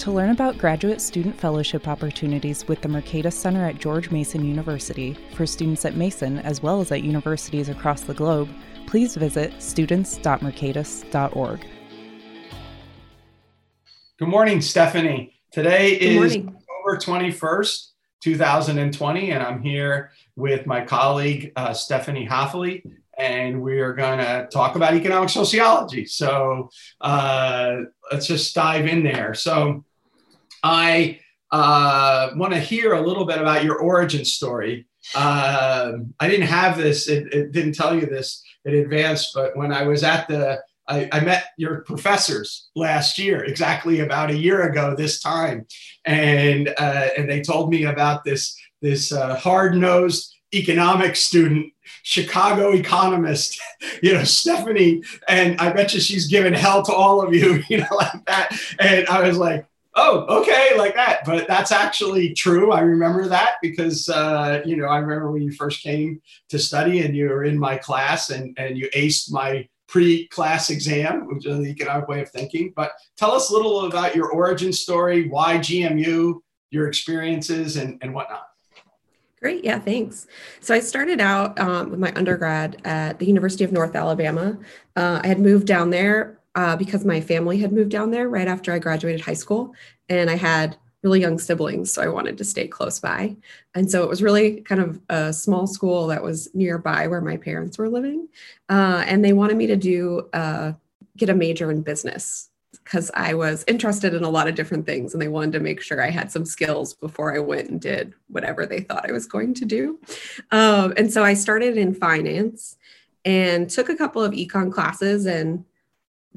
To learn about graduate student fellowship opportunities with the Mercatus Center at George Mason University for students at Mason as well as at universities across the globe, please visit students.mercatus.org. Good morning, Stephanie. Today is October 21st, 2020, and I'm here with my colleague, uh, Stephanie Haeffele, and we are going to talk about economic sociology. So uh, let's just dive in there. So, I uh, want to hear a little bit about your origin story. Uh, I didn't have this, it, it, didn't tell you this in advance, but when I was at the, I, I, met your professors last year, exactly about a year ago this time, and uh, and they told me about this this uh, hard nosed economics student Chicago economist, you know, Stephanie, and I bet you she's given hell to all of you, you know, like that. And I was like, oh, okay, like that. But that's actually true. I remember that because, uh, you know, I remember when you first came to study and you were in my class and, and you aced my pre-class exam, which is the economic way of thinking. But tell us a little about your origin story, why GMU, your experiences and, and whatnot. Great. Yeah, thanks. So I started out um, with my undergrad at the University of North Alabama. Uh, I had moved down there uh, because my family had moved down there right after I graduated high school, and I had really young siblings, so I wanted to stay close by. And so it was really kind of a small school that was nearby where my parents were living, uh, and they wanted me to do uh, get a major in business because I was interested in a lot of different things, and they wanted to make sure I had some skills before I went and did whatever they thought I was going to do. Um, and so I started in finance and took a couple of econ classes and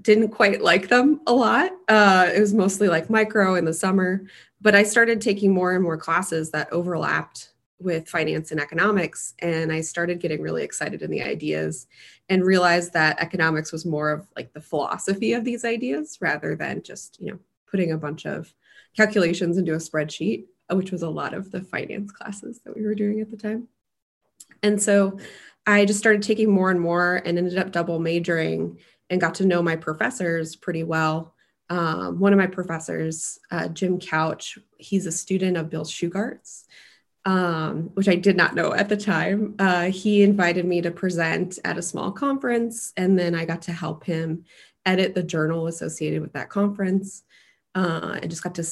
didn't quite like them a lot. Uh, it was mostly like micro in the summer, but I started taking more and more classes that overlapped with finance and economics. And I started getting really excited in the ideas and realized that economics was more of like the philosophy of these ideas rather than just, you know, putting a bunch of calculations into a spreadsheet, which was a lot of the finance classes that we were doing at the time. And so I just started taking more and more and ended up double majoring and got to know my professors pretty well. Um, one of my professors, uh, Jim Couch, he's a student of Bill Shughart's, um, which I did not know at the time. Uh, he invited me to present at a small conference, and then I got to help him edit the journal associated with that conference. Uh, and just got to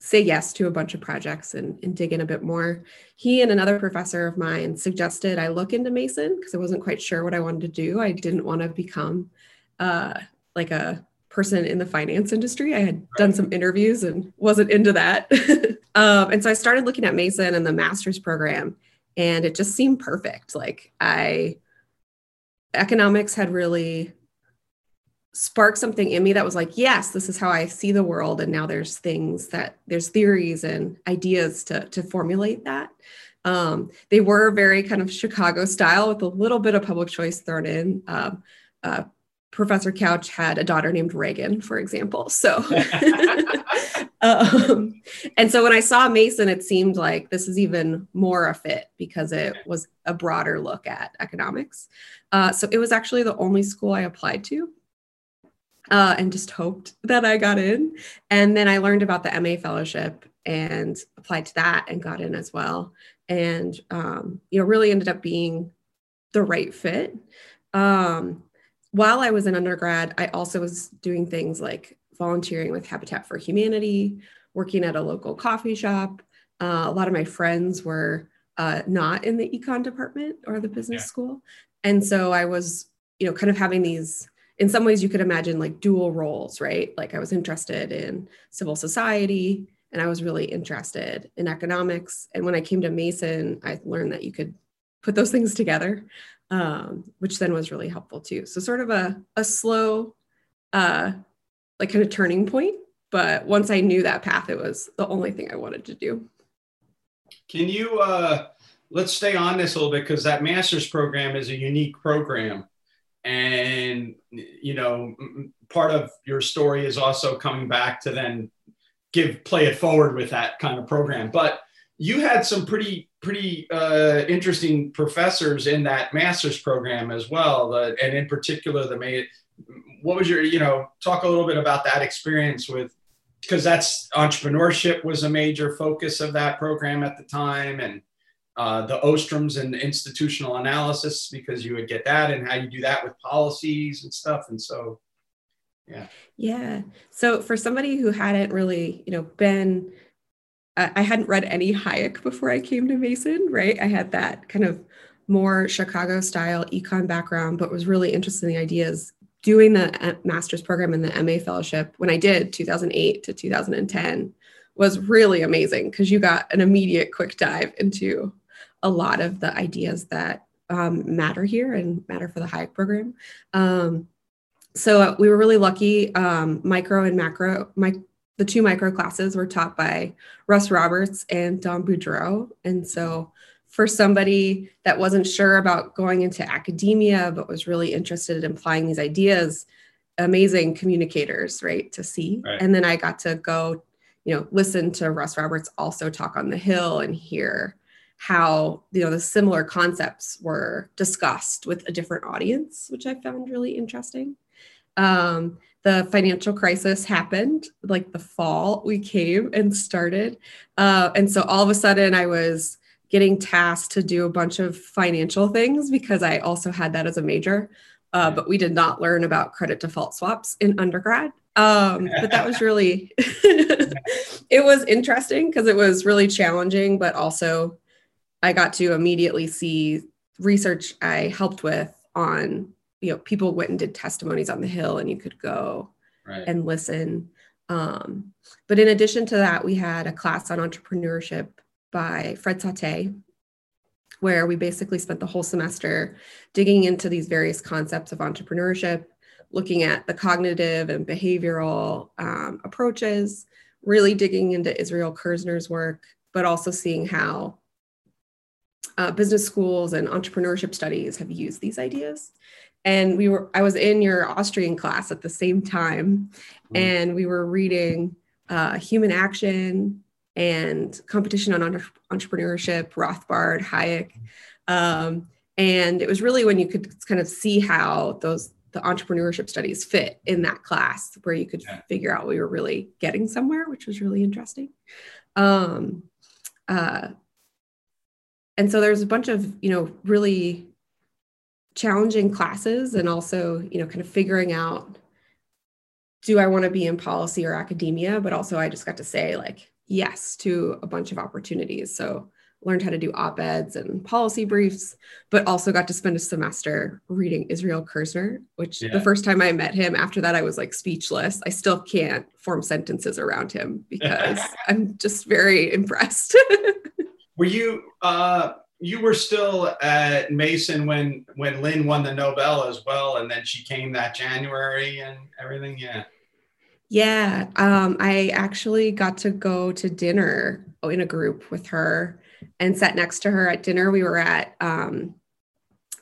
you know, kind of say yes to a bunch of projects and, and dig in a bit more. He and another professor of mine suggested I look into Mason because I wasn't quite sure what I wanted to do. I didn't want to become uh, like a person in the finance industry. I had done some interviews and wasn't into that. um, and so I started looking at Mason and the master's program, and it just seemed perfect. Like I, economics had really sparked something in me that was like, yes, this is how I see the world. And now there's things that there's theories and ideas to, to formulate that. Um, they were very kind of Chicago style with a little bit of public choice thrown in. Um, uh, Professor Couch had a daughter named Reagan, for example. So, um, and so when I saw Mason, it seemed like this is even more a fit because it was a broader look at economics. Uh, so it was actually the only school I applied to uh, and just hoped that I got in. And then I learned about the MA fellowship and applied to that and got in as well. And, um, you know, really ended up being the right fit. Um, while I was in undergrad, I also was doing things like volunteering with Habitat for Humanity, working at a local coffee shop. Uh, a lot of my friends were uh, not in the econ department or the business yeah. school. And so I was, you know, kind of having these in some ways you could imagine like dual roles, right? Like I was interested in civil society and I was really interested in economics. And when I came to Mason, I learned that you could put those things together, um, which then was really helpful too. So sort of a, a slow, uh, like kind of turning point. But once I knew that path, it was the only thing I wanted to do. Can you uh, let's stay on this a little bit because that master's program is a unique program. And, you know, part of your story is also coming back to then give play it forward with that kind of program. But you had some pretty pretty uh, interesting professors in that master's program as well, and in particular the made. What was your you know talk a little bit about that experience with because that's entrepreneurship was a major focus of that program at the time and uh, the Ostroms and institutional analysis because you would get that and how you do that with policies and stuff and so yeah yeah so for somebody who hadn't really you know been I hadn't read any Hayek before I came to Mason, right? I had that kind of more Chicago style econ background, but was really interested in the ideas. Doing the uh, master's program and the MA fellowship when I did 2008 to 2010 was really amazing because you got an immediate quick dive into a lot of the ideas that um, matter here and matter for the Hayek program. Um, so uh, we were really lucky. Um, micro and macro, my, the two micro classes were taught by Russ Roberts and Don Boudreaux. And so for somebody that wasn't sure about going into academia, but was really interested in applying these ideas, amazing communicators, right, to see. Right. And then I got to go, you know, listen to Russ Roberts also talk on the Hill and hear how, you know, the similar concepts were discussed with a different audience, which I found really interesting. Um, the financial crisis happened like the fall we came and started. Uh, and so all of a sudden i was getting tasked to do a bunch of financial things because i also had that as a major. Uh, but we did not learn about credit default swaps in undergrad. Um, but that was really it was interesting because it was really challenging but also i got to immediately see research i helped with on you know people went and did testimonies on the hill and you could go right. and listen um, but in addition to that we had a class on entrepreneurship by fred Sautet where we basically spent the whole semester digging into these various concepts of entrepreneurship looking at the cognitive and behavioral um, approaches really digging into israel kirzner's work but also seeing how uh, business schools and entrepreneurship studies have used these ideas and we were i was in your austrian class at the same time mm-hmm. and we were reading uh, human action and competition on entre- entrepreneurship rothbard hayek um, and it was really when you could kind of see how those the entrepreneurship studies fit in that class where you could yeah. figure out we were really getting somewhere which was really interesting um, uh, and so there's a bunch of you know really challenging classes and also you know kind of figuring out do i want to be in policy or academia? But also i just got to say like yes to a bunch of opportunities. So learned how to do op-eds and policy briefs but also got to spend a semester reading israel kirzner which yeah. the first time i met him after that i was like speechless. I still can't form sentences around him because i'm just very impressed were you uh you were still at Mason when when Lynn won the Nobel as well, and then she came that January and everything. Yeah. Yeah, um, I actually got to go to dinner in a group with her and sat next to her at dinner. We were at um,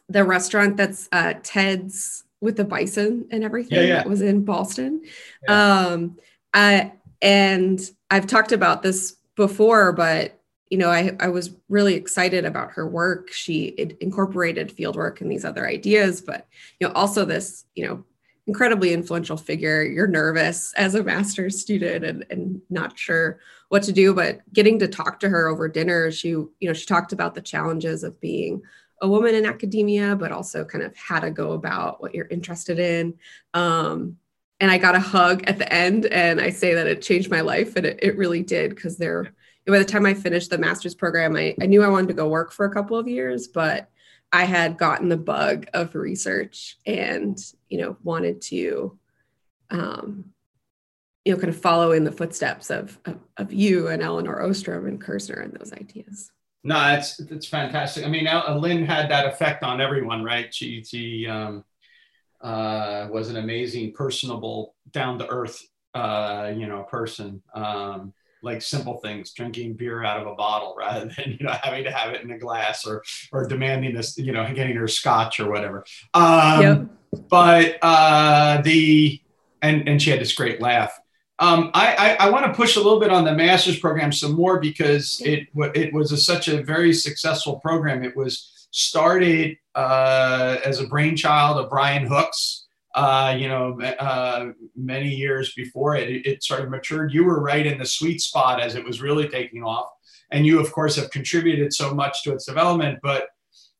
the restaurant that's uh, Ted's with the bison and everything yeah, yeah. that was in Ballston. Yeah. Um, I, and I've talked about this before, but you know, I, I was really excited about her work. She incorporated fieldwork and these other ideas, but you know, also this, you know, incredibly influential figure. You're nervous as a master's student and, and not sure what to do, but getting to talk to her over dinner, she, you know, she talked about the challenges of being a woman in academia, but also kind of how to go about what you're interested in. Um, and I got a hug at the end, and I say that it changed my life, and it, it really did because there by the time I finished the master's program, I, I knew I wanted to go work for a couple of years, but I had gotten the bug of research and, you know, wanted to, um, you know, kind of follow in the footsteps of, of, of you and Elinor Ostrom and Kirzner and those ideas. No, that's that's fantastic. I mean, Lynn had that effect on everyone, right? She she um, uh, was an amazing, personable, down to earth, uh, you know, person. Um, like simple things, drinking beer out of a bottle rather than you know having to have it in a glass or or demanding this, you know, getting her scotch or whatever. Um, yep. But uh, the and and she had this great laugh. Um, I, I, I want to push a little bit on the master's program some more because it it was a, such a very successful program. It was started uh, as a brainchild of Brian Hooks, uh, you know, uh, many years before it, it, sort of matured. You were right in the sweet spot as it was really taking off. And you, of course, have contributed so much to its development. But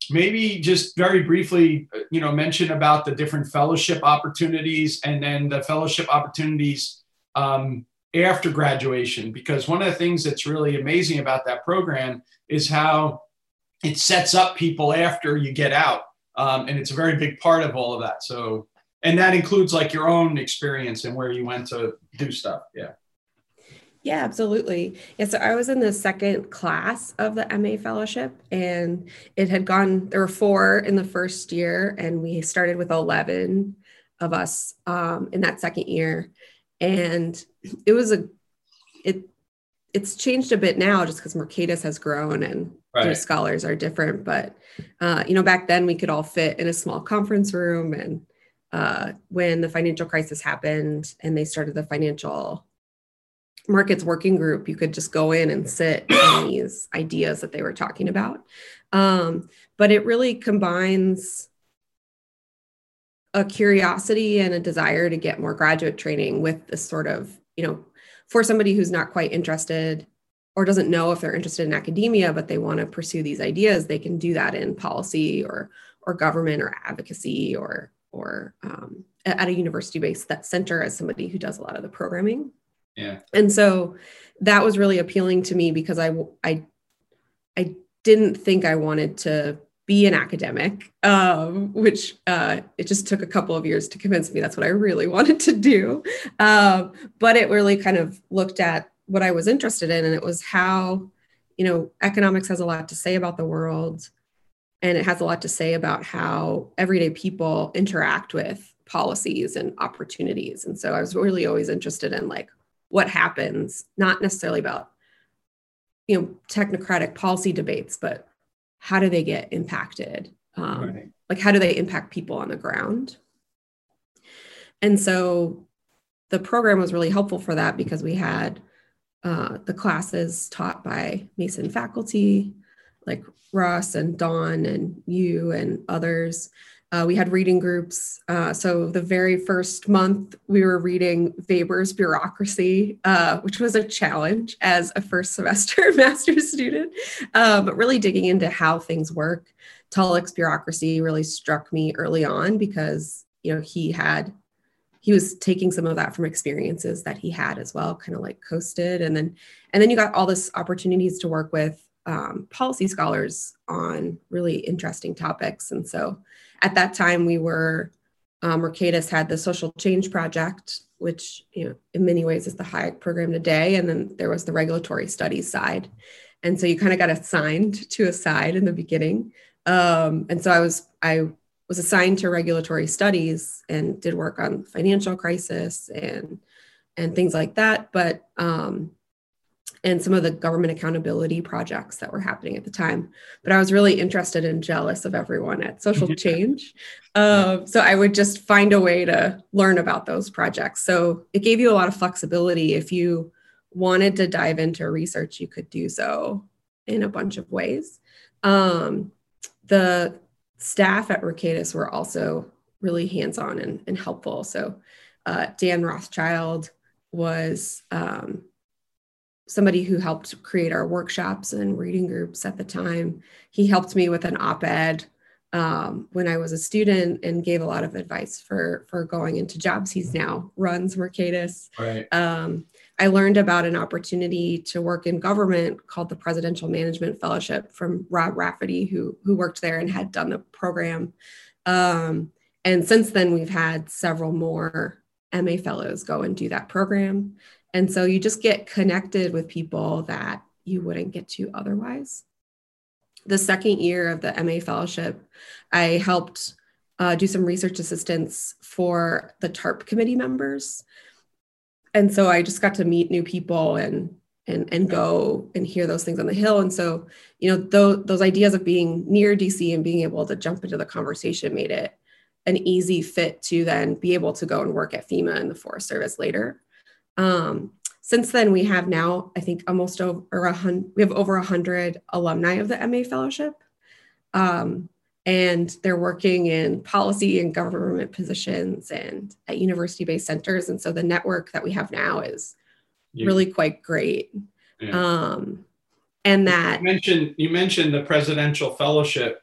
maybe just very briefly, you know, mention about the different fellowship opportunities and then the fellowship opportunities um, after graduation. Because one of the things that's really amazing about that program is how it sets up people after you get out. Um, and it's a very big part of all of that. So and that includes like your own experience and where you went to do stuff yeah. Yeah absolutely. Yeah so i was in the second class of the ma fellowship and it had gone there were four in the first year and we started with 11 of us um, in that second year. And it was a it it's changed a bit now just because mercatus has grown and right. scholars are different but uh, you know back then we could all fit in a small conference room and uh, when the financial crisis happened and they started the financial markets working group, you could just go in and sit on these ideas that they were talking about. Um, but it really combines a curiosity and a desire to get more graduate training with this sort of, you know, for somebody who's not quite interested or doesn't know if they're interested in academia, but they want to pursue these ideas, they can do that in policy or or government or advocacy or or um, at a university based that center as somebody who does a lot of the programming. Yeah. And so that was really appealing to me because I I I didn't think I wanted to be an academic, um, which uh, it just took a couple of years to convince me that's what I really wanted to do. Um, but it really kind of looked at what I was interested in, and it was how, you know, economics has a lot to say about the world and it has a lot to say about how everyday people interact with policies and opportunities. And so i was really always interested in like what happens not necessarily about you know technocratic policy debates but how do they get impacted? Um, right. like how do they impact people on the ground? And so the program was really helpful for that because we had uh, the classes taught by mason faculty like Russ and Don and you and others. Uh, we had reading groups. Uh, so the very first month, we were reading Weber's Bureaucracy, uh, which was a challenge as a first semester master's student, uh, but really digging into how things work. Tullock's Bureaucracy really struck me early on because you know he had he was taking some of that from experiences that he had as well, kind of like coasted, and then and then you got all this opportunities to work with um, policy scholars on really interesting topics. And so at that time, we were, um, Mercatus had the Social Change Project, which you know, in many ways is the Hayek program today. And then there was the regulatory studies side. And so you kind of got assigned to a side in the beginning. Um, and so I was, I was assigned to regulatory studies and did work on financial crisis and and things like that. But um, and some of the government accountability projects that were happening at the time. But I was really interested and jealous of everyone at Social Change. Um, so I would just find a way to learn about those projects. So it gave you a lot of flexibility. If you wanted to dive into research, you could do so in a bunch of ways. Um, the staff at Mercatus were also really hands on and, and, helpful. So uh, Dan Rothschild was um, somebody who helped create our workshops and reading groups at the time. He helped me with an op-ed um, when I was a student and gave a lot of advice for for going into jobs. He's now runs Mercatus. Right. Um, I learned about an opportunity to work in government called the Presidential Management Fellowship from Rob Rafferty, who who worked there and had done the program. Um, and since then, we've had several more MA fellows go and do that program. And so you just get connected with people that you wouldn't get to otherwise. The second year of the MA fellowship, I helped uh, do some research assistance for the TARP committee members. And so I just got to meet new people and and and go and hear those things on the hill and so you know those, those ideas of being near dc and being able to jump into the conversation made it an easy fit to then be able to go and work at fema and the forest service later um, since then we have now i think almost over a hundred we have over a hundred alumni of the ma fellowship um, and they're working in policy and government positions and at university based centers and so the network that we have now is yeah. really quite great yeah. um, and that you mentioned you mentioned the presidential fellowship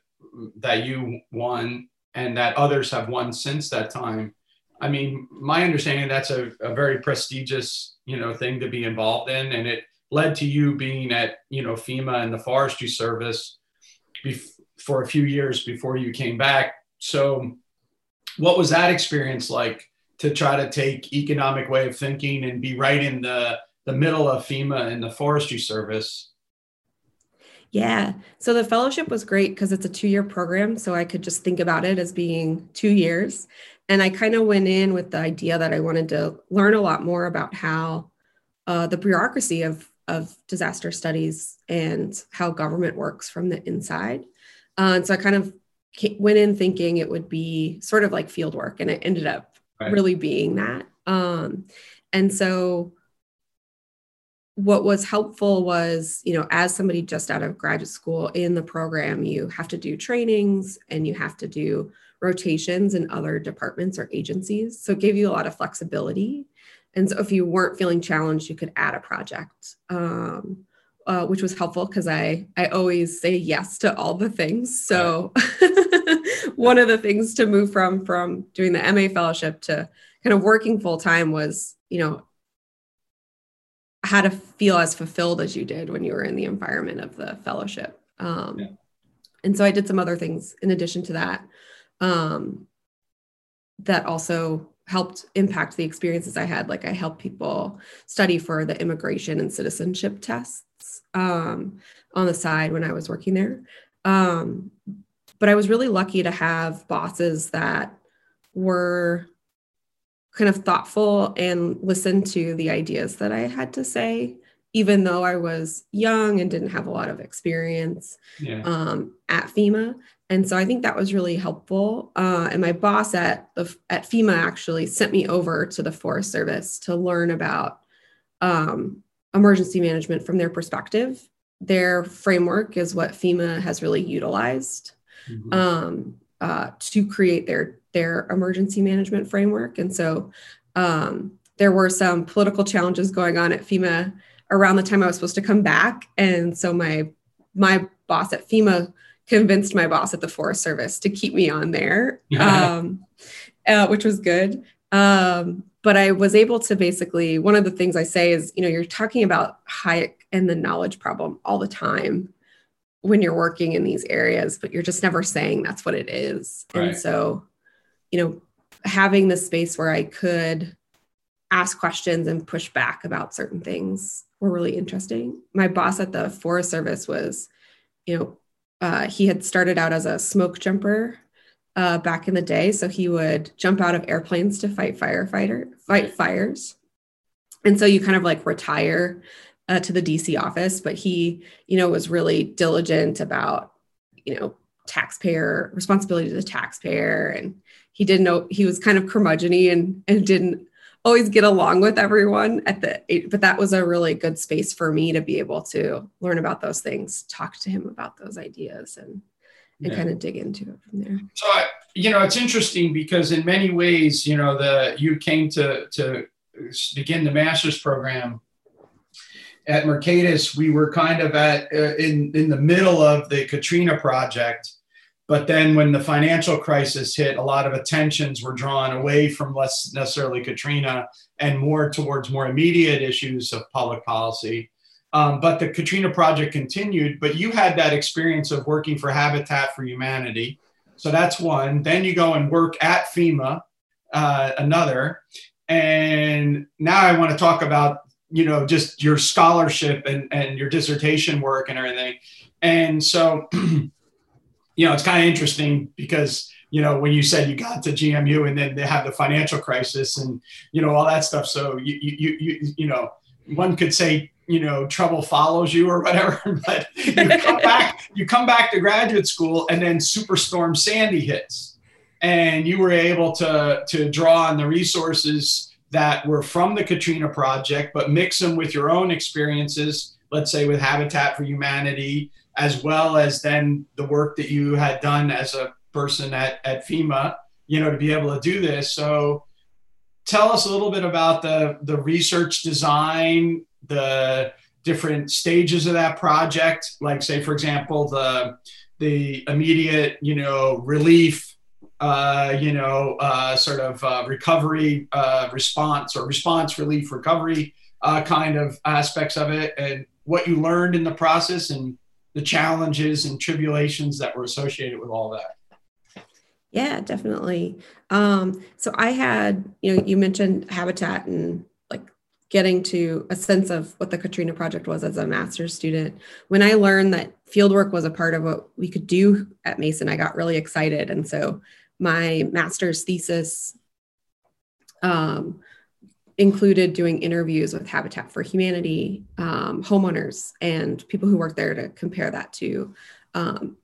that you won and that others have won since that time i mean my understanding that's a, a very prestigious you know thing to be involved in and it led to you being at you know fema and the forestry service before for a few years before you came back. So, what was that experience like to try to take economic way of thinking and be right in the the middle of FEMA and the Forestry Service? Yeah. So the fellowship was great because it's a two year program. So I could just think about it as being two years. And I kind of went in with the idea that I wanted to learn a lot more about how uh, the bureaucracy of, of disaster studies and how government works from the inside. Uh, and so I kind of went in thinking it would be sort of like field work, and it ended up right. really being that. Um, and so what was helpful was, you know, as somebody just out of graduate school in the program, you have to do trainings and you have to do rotations in other departments or agencies. So it gave you a lot of flexibility. And so if you weren't feeling challenged, you could add a project. Um, uh, which was helpful because I I always say yes to all the things. So one of the things to move from from doing the MA fellowship to kind of working full time was you know how to feel as fulfilled as you did when you were in the environment of the fellowship. Um, yeah. And so I did some other things in addition to that um, that also helped impact the experiences I had. Like I helped people study for the immigration and citizenship tests um, on the side when I was working there. Um, but I was really lucky to have bosses that were kind of thoughtful and listened to the ideas that I had to say, even though I was young and didn't have a lot of experience yeah. um, at FEMA. And so I think that was really helpful. Uh, and my boss at the at FEMA actually sent me over to the Forest Service to learn about um, emergency management from their perspective. Their framework is what FEMA has really utilized mm-hmm. um, uh, to create their their emergency management framework. And so um, there were some political challenges going on at FEMA around the time I was supposed to come back, and so my my boss at FEMA convinced my boss at the Forest Service to keep me on there, um, uh, which was good. Um, but I was able to basically, one of the things I say is, you know, you're talking about Hayek and the knowledge problem all the time when you're working in these areas, but you're just never saying that's what it is. Right. And so, you know, having the space where I could ask questions and push back about certain things were really interesting. My boss at the Forest Service was, you know, uh, he had started out as a smoke jumper uh, back in the day. So he would jump out of airplanes to fight firefighter, fight fires. And so you kind of like retire uh, to the DC office, but he, you know, was really diligent about, you know, taxpayer responsibility to the taxpayer. And he didn't know he was kind of curmudgeony and, and didn't always get along with everyone at the, but that was a really good space for me to be able to learn about those things, talk to him about those ideas and and yeah. kind of dig into it from there. So, I, you know, it's interesting because in many ways, you know, the you came to to begin the master's program at Mercatus. We were kind of at uh, in in the middle of the Katrina project. But then, when the financial crisis hit, a lot of attentions were drawn away from less necessarily Katrina and more towards more immediate issues of public policy. Um, but the Katrina project continued. But you had that experience of working for Habitat for Humanity. So that's one. Then you go and work at FEMA, uh, another. And now I want to talk about, you know, just your scholarship and, and your dissertation work and everything. And so, you know, it's kind of interesting because, you know, when you said you got to GMU and then they have the financial crisis and, you know, all that stuff. So you, you, you, you know, one could say you know trouble follows you or whatever but you come back you come back to graduate school and then superstorm sandy hits and you were able to to draw on the resources that were from the katrina project but mix them with your own experiences let's say with habitat for humanity as well as then the work that you had done as a person at, at fema you know to be able to do this. So tell us a little bit about the the research design the different stages of that project. Like say for example the the immediate you know relief uh, you know uh, sort of uh, recovery uh, response or response relief recovery uh, kind of aspects of it. And what you learned in the process and the challenges and tribulations that were associated with all that yeah definitely um, so i had you know you mentioned habitat and like getting to a sense of what the Katrina project was as a master's student. When I learned that fieldwork was a part of what we could do at Mason, I got really excited. And so my master's thesis um, included doing interviews with Habitat for Humanity um, homeowners and people who work there to compare that to um,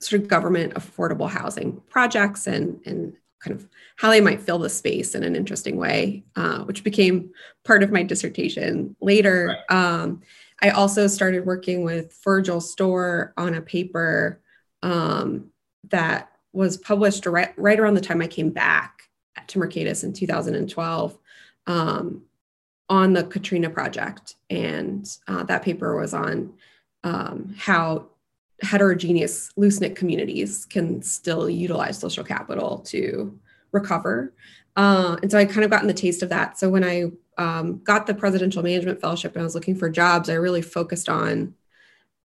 sort of government affordable housing projects and, and kind of how they might fill the space in an interesting way, uh, which became part of my dissertation later. Right. Um, I also started working with Virgil Storr on a paper um, that was published right, right around the time I came back to Mercatus in 2012 um, on the Katrina project. And uh, that paper was on um, how heterogeneous loose knit communities can still utilize social capital to recover. Uh, and so I kind of gotten the taste of that. So when I um, got the presidential management fellowship and I was looking for jobs, I really focused on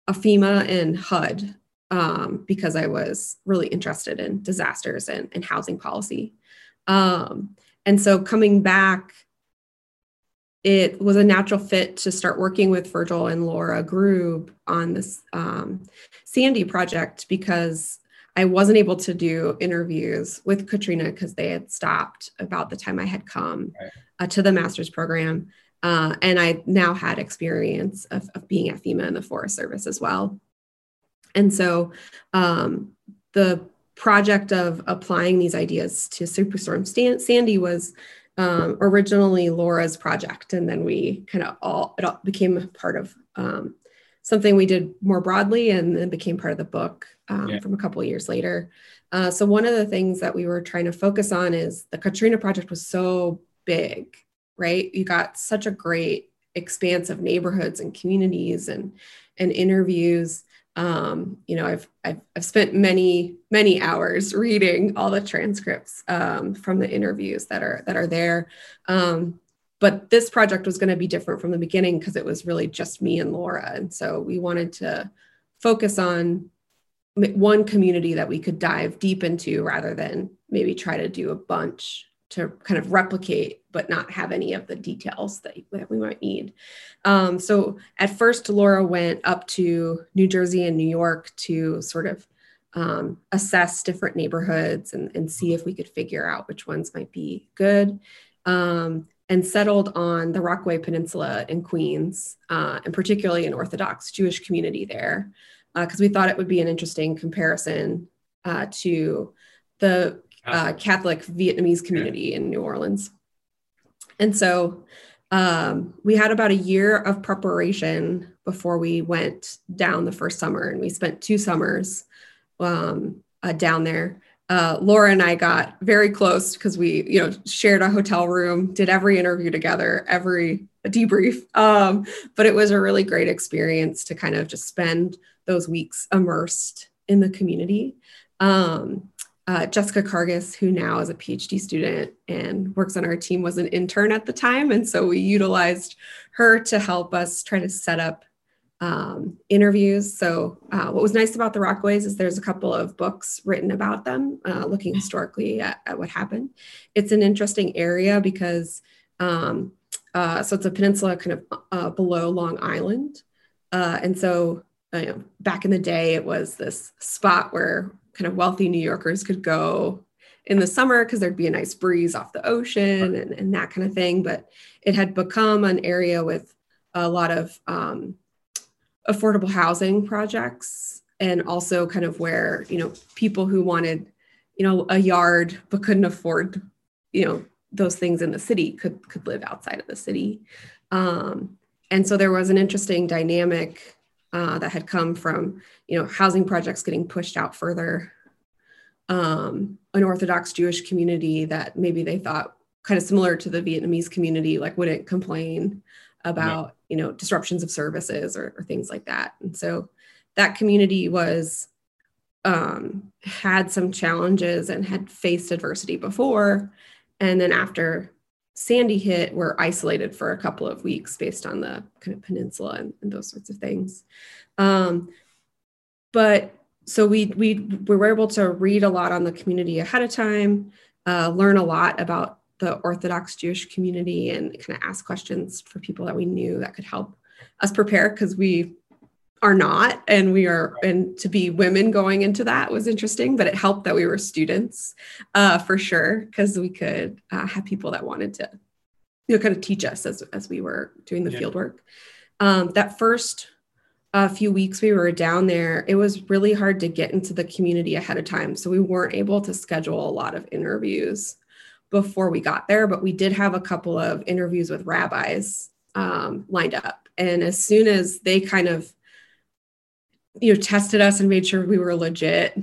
FEMA and HUD um, because I was really interested in disasters and, and housing policy. Um, and so coming back it was a natural fit to start working with Virgil and Laura Grube on this um, Sandy project because I wasn't able to do interviews with Katrina because they had stopped about the time I had come uh, to the master's program. Uh, and I now had experience of, of, being at FEMA and the Forest Service as well. And so um, the project of applying these ideas to Superstorm Stan- Sandy was um, originally Laura's project, and then we kind of all it all became part of um, something we did more broadly, and then became part of the book um, yeah. from a couple years later. Uh, so one of the things that we were trying to focus on is the Katrina project was so big, right? You got such a great expanse of neighborhoods and communities and and interviews um, you know I've, I've, I've spent many many hours reading all the transcripts um, from the interviews that are that are there. Um, but this project was going to be different from the beginning because it was really just me and laura. And so we wanted to focus on one community that we could dive deep into rather than maybe try to do a bunch to kind of replicate but not have any of the details that, that we might need. Um, so at first laura went up to new jersey and new york to sort of um, assess different neighborhoods and, and, see if we could figure out which ones might be good um, and settled on the rockaway peninsula in queens uh, and particularly an orthodox jewish community there because uh, we thought it would be an interesting comparison uh, to the uh, Catholic Vietnamese community in New Orleans. And so um, we had about a year of preparation before we went down the first summer, and we spent two summers um, uh, down there. Uh, Laura and I got very close because we, you know, shared a hotel room, did every interview together, every debrief. Um, but it was a really great experience to kind of just spend those weeks immersed in the community. Um, uh, Jessica Carges, who now is a PhD student and works on our team, was an intern at the time. And so we utilized her to help us try to set up um, interviews. So, uh, what was nice about the Rockaways is there's a couple of books written about them, uh, looking historically at, at, what happened. It's an interesting area because, um, uh, so it's a peninsula kind of uh, below Long Island. Uh, and so, you know, back in the day, it was this spot where kind of wealthy New Yorkers could go in the summer because there'd be a nice breeze off the ocean and, and that kind of thing. But it had become an area with a lot of um, affordable housing projects and also kind of where you know people who wanted you know a yard but couldn't afford you know those things in the city could could live outside of the city um, and so there was an interesting dynamic uh, that had come from you know housing projects getting pushed out further. Um, an orthodox jewish community that maybe they thought kind of similar to the vietnamese community like wouldn't complain about right. you know disruptions of services or, or, things like that. And so that community was um, had some challenges and had faced adversity before. And then after sandy hit were isolated for a couple of weeks based on the kind of peninsula and, and those sorts of things. Um, but so we, we we were able to read a lot on the community ahead of time uh, learn a lot about the Orthodox Jewish community and kind of ask questions for people that we knew that could help us prepare because we are not and we are and to be women going into that was interesting but it helped that we were students uh, for sure because we could uh, have people that wanted to you know kind of teach us as, as we were doing the yeah. field work um, that first uh, few weeks we were down there it was really hard to get into the community ahead of time so we weren't able to schedule a lot of interviews before we got there, but we did have a couple of interviews with rabbis um, lined up. And as soon as they kind of, you know, tested us and made sure we were legit,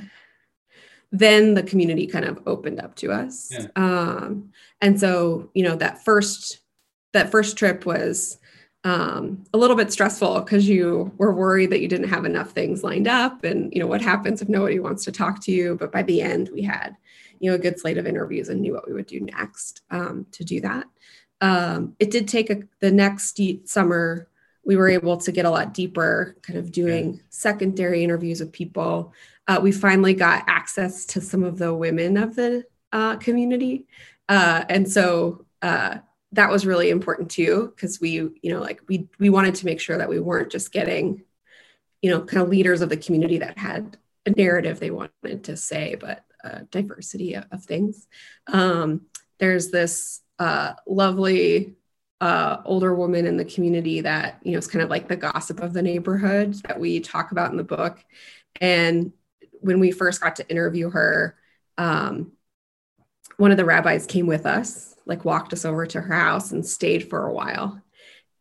then the community kind of opened up to us. Yeah. Um, and so, you know, that first that first trip was um, a little bit stressful because you were worried that you didn't have enough things lined up, and you know what happens if nobody wants to talk to you. But by the end, we had you know a good slate of interviews and knew what we would do next um, to do that. Um, it did take a, the next summer. We were able to get a lot deeper, kind of doing yeah. secondary interviews with people. Uh, we finally got access to some of the women of the uh, community, uh, and so uh, that was really important too because we, you know, like we we wanted to make sure that we weren't just getting, you know, kind of leaders of the community that had a narrative they wanted to say, but a diversity of, of things. Um, there's this uh, lovely uh, older woman in the community that you know is kind of like the gossip of the neighborhood that we talk about in the book. And when we first got to interview her, um, one of the rabbis came with us, like walked us over to her house and stayed for a while.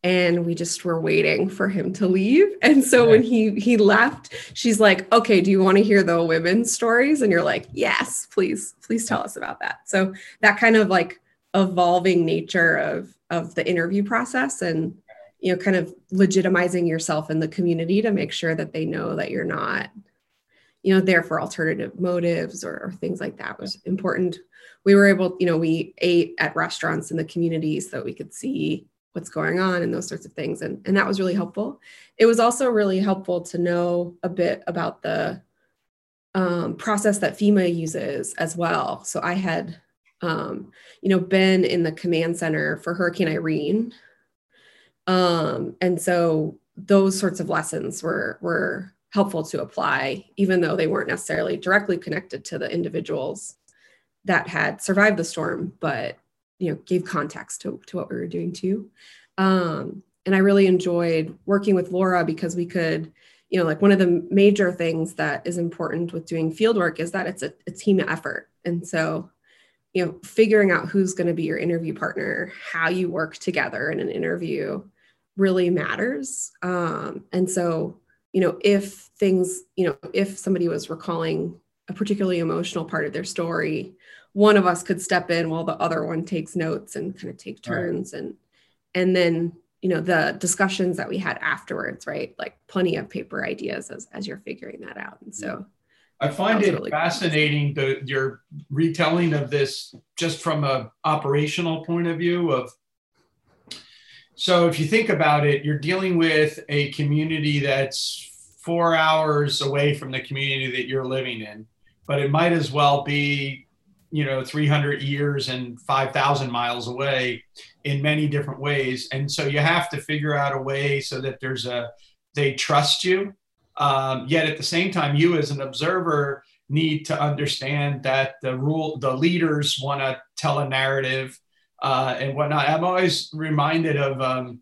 And we just were waiting for him to leave. And so when he he left she's like okay do you want to hear the women's stories? And you're like yes please please tell us about that. So that kind of like evolving nature of of the interview process and you know kind of legitimizing yourself in the community to make sure that they know that you're not you know there for alternative motives or, or things like that was important we were able you know we ate at restaurants in the community so that we could see what's going on and those sorts of things. And, and that was really helpful. It was also really helpful to know a bit about the um, process that FEMA uses as well. So I had, um, you know, been in the command center for Hurricane Irene. Um, and so those sorts of lessons were, were helpful to apply, even though they weren't necessarily directly connected to the individuals that had survived the storm, but you know gave context to, to what we were doing too um, and i really enjoyed working with laura because we could you know like one of the major things that is important with doing field work is that it's a, a team effort and so you know figuring out who's going to be your interview partner how you work together in an interview really matters. Um, and so you know if things you know if somebody was recalling a particularly emotional part of their story one of us could step in while the other one takes notes and kind of take turns right. and and then you know the discussions that we had afterwards right? Like plenty of paper ideas as, as you're figuring that out. And so i find it really fascinating cool. the, your retelling of this just from a operational point of view of so if you think about it you're dealing with a community that's four hours away from the community that you're living in but it might as well be you know 300 years and 5000 miles away in many different ways and so you have to figure out a way so that there's a they trust you um, yet at the same time you as an observer need to understand that the rule the leaders want to tell a narrative uh, and whatnot. I'm always reminded of um,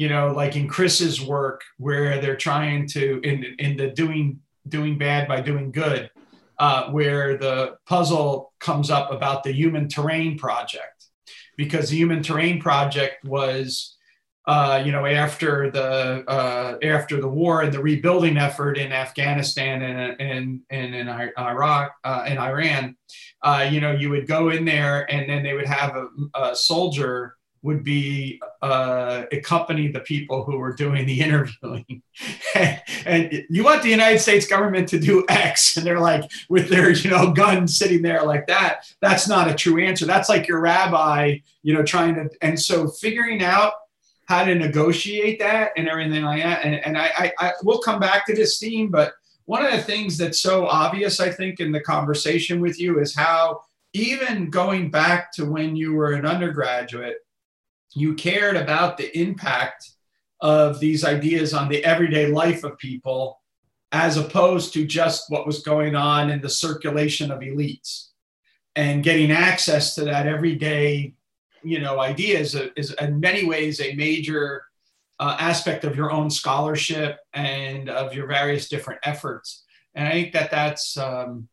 you know, like in Chris's work, where they're trying to in in the doing doing bad by doing good, uh, where the puzzle comes up about the Human Terrain Project, because the Human Terrain Project was uh, you know, after the uh, after the war and the rebuilding effort in Afghanistan and and, and in Iraq uh, and Iran, uh, you know, you would go in there and then they would have a, a soldier would be uh, accompany the people who were doing the interviewing. and you want the United States government to do X, and they're like with their you know gun sitting there like that. That's not a true answer. That's like your rabbi, you know, trying to. And so figuring out how to negotiate that and everything like that. And, and I, I, I will come back to this theme, but one of the things that's so obvious, I think, in the conversation with you is how even going back to when you were an undergraduate, you cared about the impact of these ideas on the everyday life of people as opposed to just what was going on in the circulation of elites and getting access to that everyday you know idea is, a, is in many ways a major uh, aspect of your own scholarship and of your various different efforts. And i think that that's um,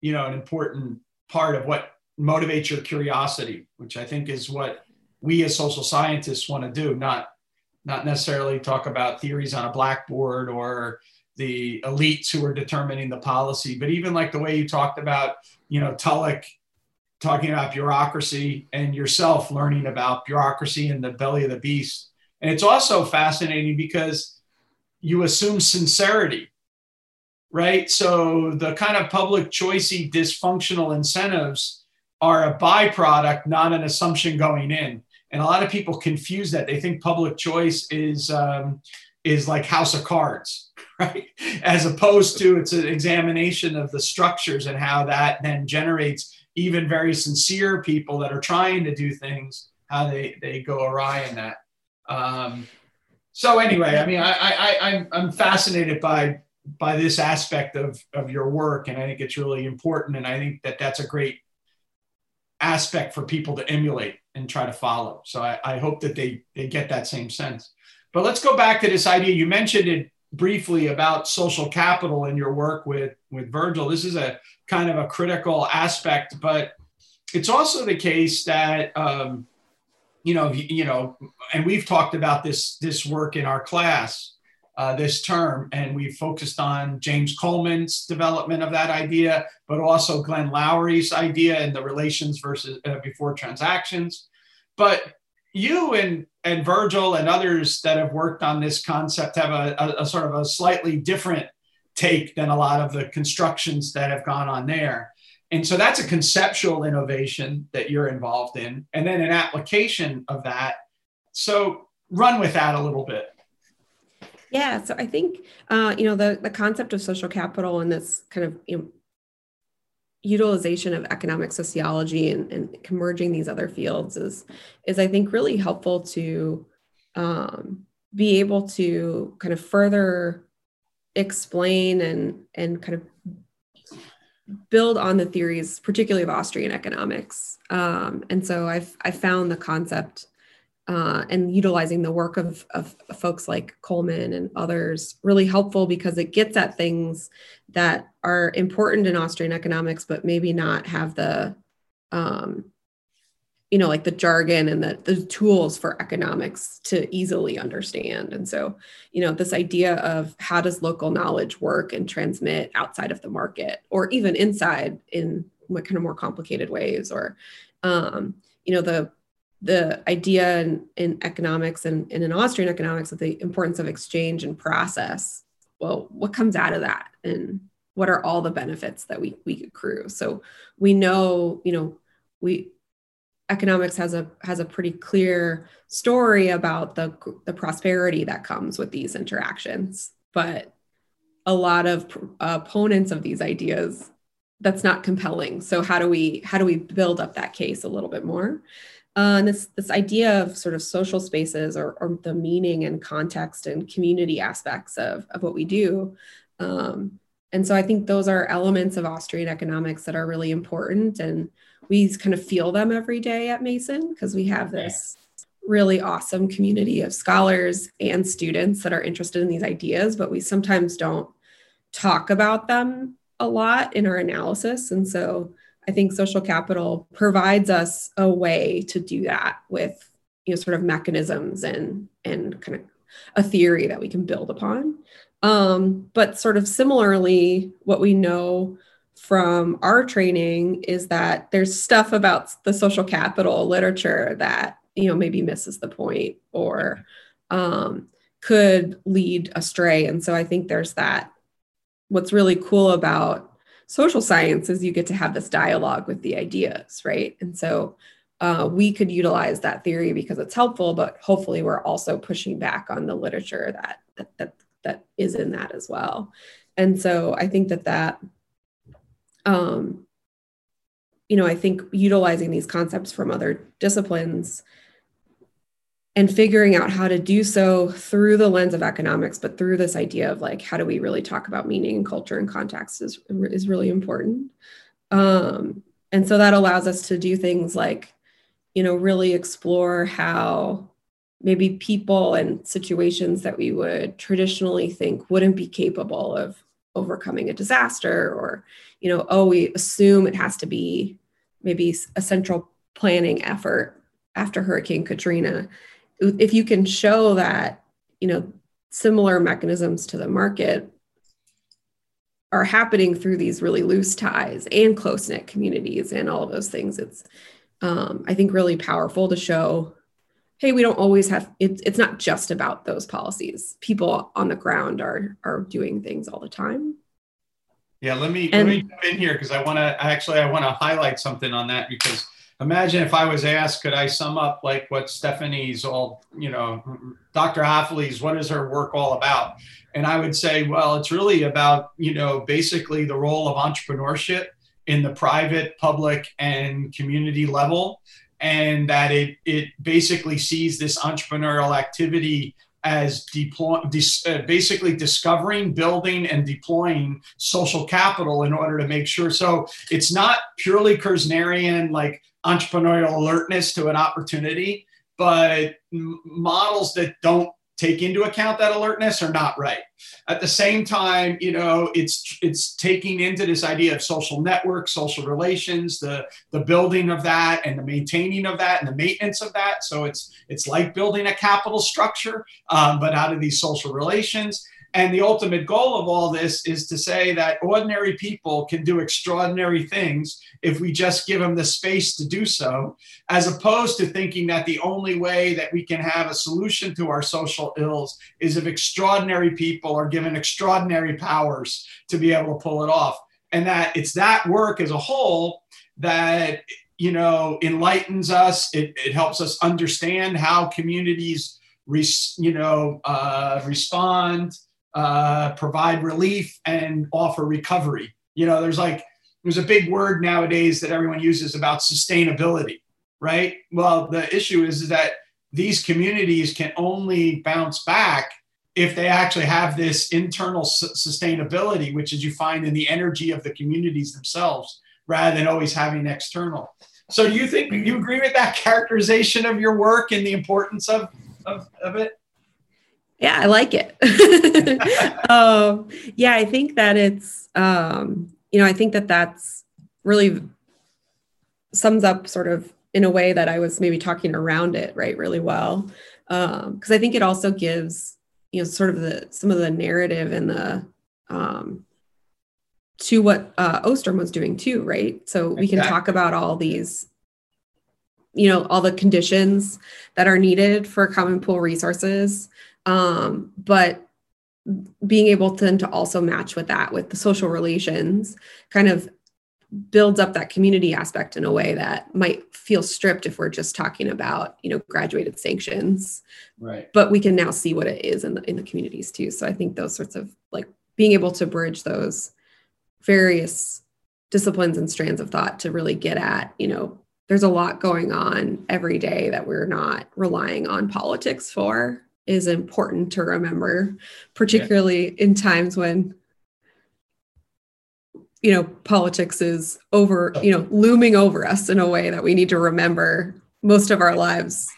you know an important part of what motivates your curiosity which i think is what we as social scientists want to do not not necessarily talk about theories on a blackboard or the elites who are determining the policy but even like the way you talked about you know Tullock talking about bureaucracy and yourself learning about bureaucracy and the belly of the beast. And it's also fascinating because you assume sincerity, right? So the kind of public choicey dysfunctional incentives are a byproduct, not an assumption going in. And a lot of people confuse that. They think public choice is um, is like House of Cards, right? As opposed to it's an examination of the structures and how that then generates even very sincere people that are trying to do things, how they, they go awry in that. Um, so anyway, I mean, I, I, I, I'm fascinated by, by this aspect of, of your work. And I think it's really important. And I think that that's a great aspect for people to emulate and try to follow. So I, I hope that they, they get that same sense. But let's go back to this idea. You mentioned it briefly about social capital in your work with, with Virgil. This is a kind of a critical aspect, but it's also the case that, um, you know, you know, and we've talked about this, this work in our class uh, this term, and we focused on James Coleman's development of that idea, but also Glenn Loury's idea and the relations versus uh, before transactions. But you and and Virgil and others that have worked on this concept have a, a, a, sort of a slightly different take than a lot of the constructions that have gone on there. And so that's a conceptual innovation that you're involved in, and then an application of that. So run with that a little bit. Yeah, so I think uh, you know the the concept of social capital and this kind of you know, utilization of economic sociology and, and merging these other fields is is I think really helpful to um, be able to kind of further explain and and kind of build on the theories, particularly of Austrian economics. Um, and so I've I found the concept uh, and utilizing the work of, of folks like Coleman and others really helpful because it gets at things that are important in Austrian economics, but maybe not have the, um, you know, like the jargon and the, the tools for economics to easily understand. And so, you know, this idea of how does local knowledge work and transmit outside of the market or even inside in what kind of more complicated ways or, um, you know, the the idea in, in economics and, and in Austrian economics of the importance of exchange and process. Well, what comes out of that? And what are all the benefits that we, we accrue? So we know, you know, we economics has a has a pretty clear story about the the prosperity that comes with these interactions. But a lot of opponents of these ideas that's not compelling. So how do we how do we build up that case a little bit more? Uh, and this this idea of sort of social spaces or, or the meaning and context and community aspects of, of what we do um, and so i think those are elements of austrian economics that are really important. And we kind of feel them every day at mason because we have this really awesome community of scholars and students that are interested in these ideas, but we sometimes don't talk about them a lot in our analysis. And so I think social capital provides us a way to do that with you know sort of mechanisms and and kind of a theory that we can build upon. Um, but sort of similarly, what we know from our training is that there's stuff about the social capital literature that you know maybe misses the point or um, could lead astray. And so i think there's that. What's really cool about social science is you get to have this dialogue with the ideas right? And so uh, we could utilize that theory because it's helpful but hopefully we're also pushing back on the literature that that that, that is in that as well. And so i think that that um, you know i think utilizing these concepts from other disciplines and figuring out how to do so through the lens of economics but through this idea of like how do we really talk about meaning and culture and context is, is really important. Um, and so that allows us to do things like you know really explore how maybe people and situations that we would traditionally think wouldn't be capable of overcoming a disaster or you know oh we assume it has to be maybe a central planning effort after hurricane katrina. If you can show that you know similar mechanisms to the market are happening through these really loose ties and close knit communities and all of those things it's um, i think really powerful to show hey we don't always have it, it's not just about those policies. People on the ground are are doing things all the time yeah let me and, let me jump in here because i want to actually i want to highlight something on that because imagine if I was asked, could I sum up like what Stephanie's all, you know, Dr. Haeffele's, what is her work all about? And I would say, well, it's really about, you know, basically the role of entrepreneurship in the private, public, and community level. And that it, it basically sees this entrepreneurial activity as deploy, dis, uh, basically discovering, building, and deploying social capital in order to make sure. So it's not purely Kirznerian, like entrepreneurial alertness to an opportunity, but models that don't take into account that alertness are not right. At the same time, you know, it's it's taking into this idea of social networks, social relations, the the building of that and the maintaining of that and the maintenance of that. So it's it's like building a capital structure, um, but out of these social relations. And the ultimate goal of all this is to say that ordinary people can do extraordinary things if we just give them the space to do so, as opposed to thinking that the only way that we can have a solution to our social ills is if extraordinary people are given extraordinary powers to be able to pull it off. And that it's that work as a whole that you know enlightens us it, it helps us understand how communities res, you know uh, respond uh, provide relief and offer recovery. You know, there's like, there's a big word nowadays that everyone uses about sustainability, right? Well, the issue is, is that these communities can only bounce back if they actually have this internal su- sustainability, which is you find in the energy of the communities themselves rather than always having external. So, do you think you agree with that characterization of your work and the importance of, of, of it? Yeah i like it. Um, yeah i think that it's um, you know i think that that's really sums up sort of in a way that i was maybe talking around it right really well. Because um, i think it also gives you know sort of the some of the narrative and the um, to what uh, ostrom was doing too right? So we can talk about all these you know all the conditions that are needed for common pool resources um, but being able to, to also match with that with the social relations kind of builds up that community aspect in a way that might feel stripped if we're just talking about you know graduated sanctions. Right. But we can now see what it is in the in the communities too. So i think those sorts of like being able to bridge those various disciplines and strands of thought to really get at you know there's a lot going on every day that we're not relying on politics for is important to remember, particularly yeah. in times when you know politics is over, you know, looming over us in a way that we need to remember most of our lives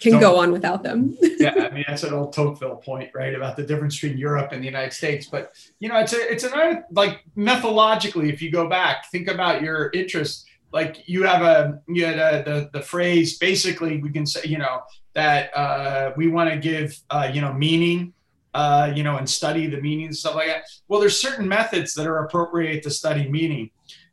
can go on without them. yeah, I mean that's an old Tocqueville point, right, about the difference between Europe and the United States. But you know, it's a it's another like methodologically, if you go back, think about your interest. Like you have a you had a, the the phrase basically we can say you know that uh, we want to give uh, you know meaning uh, you know, and study the meaning and stuff like that. Well, there's certain methods that are appropriate to study meaning.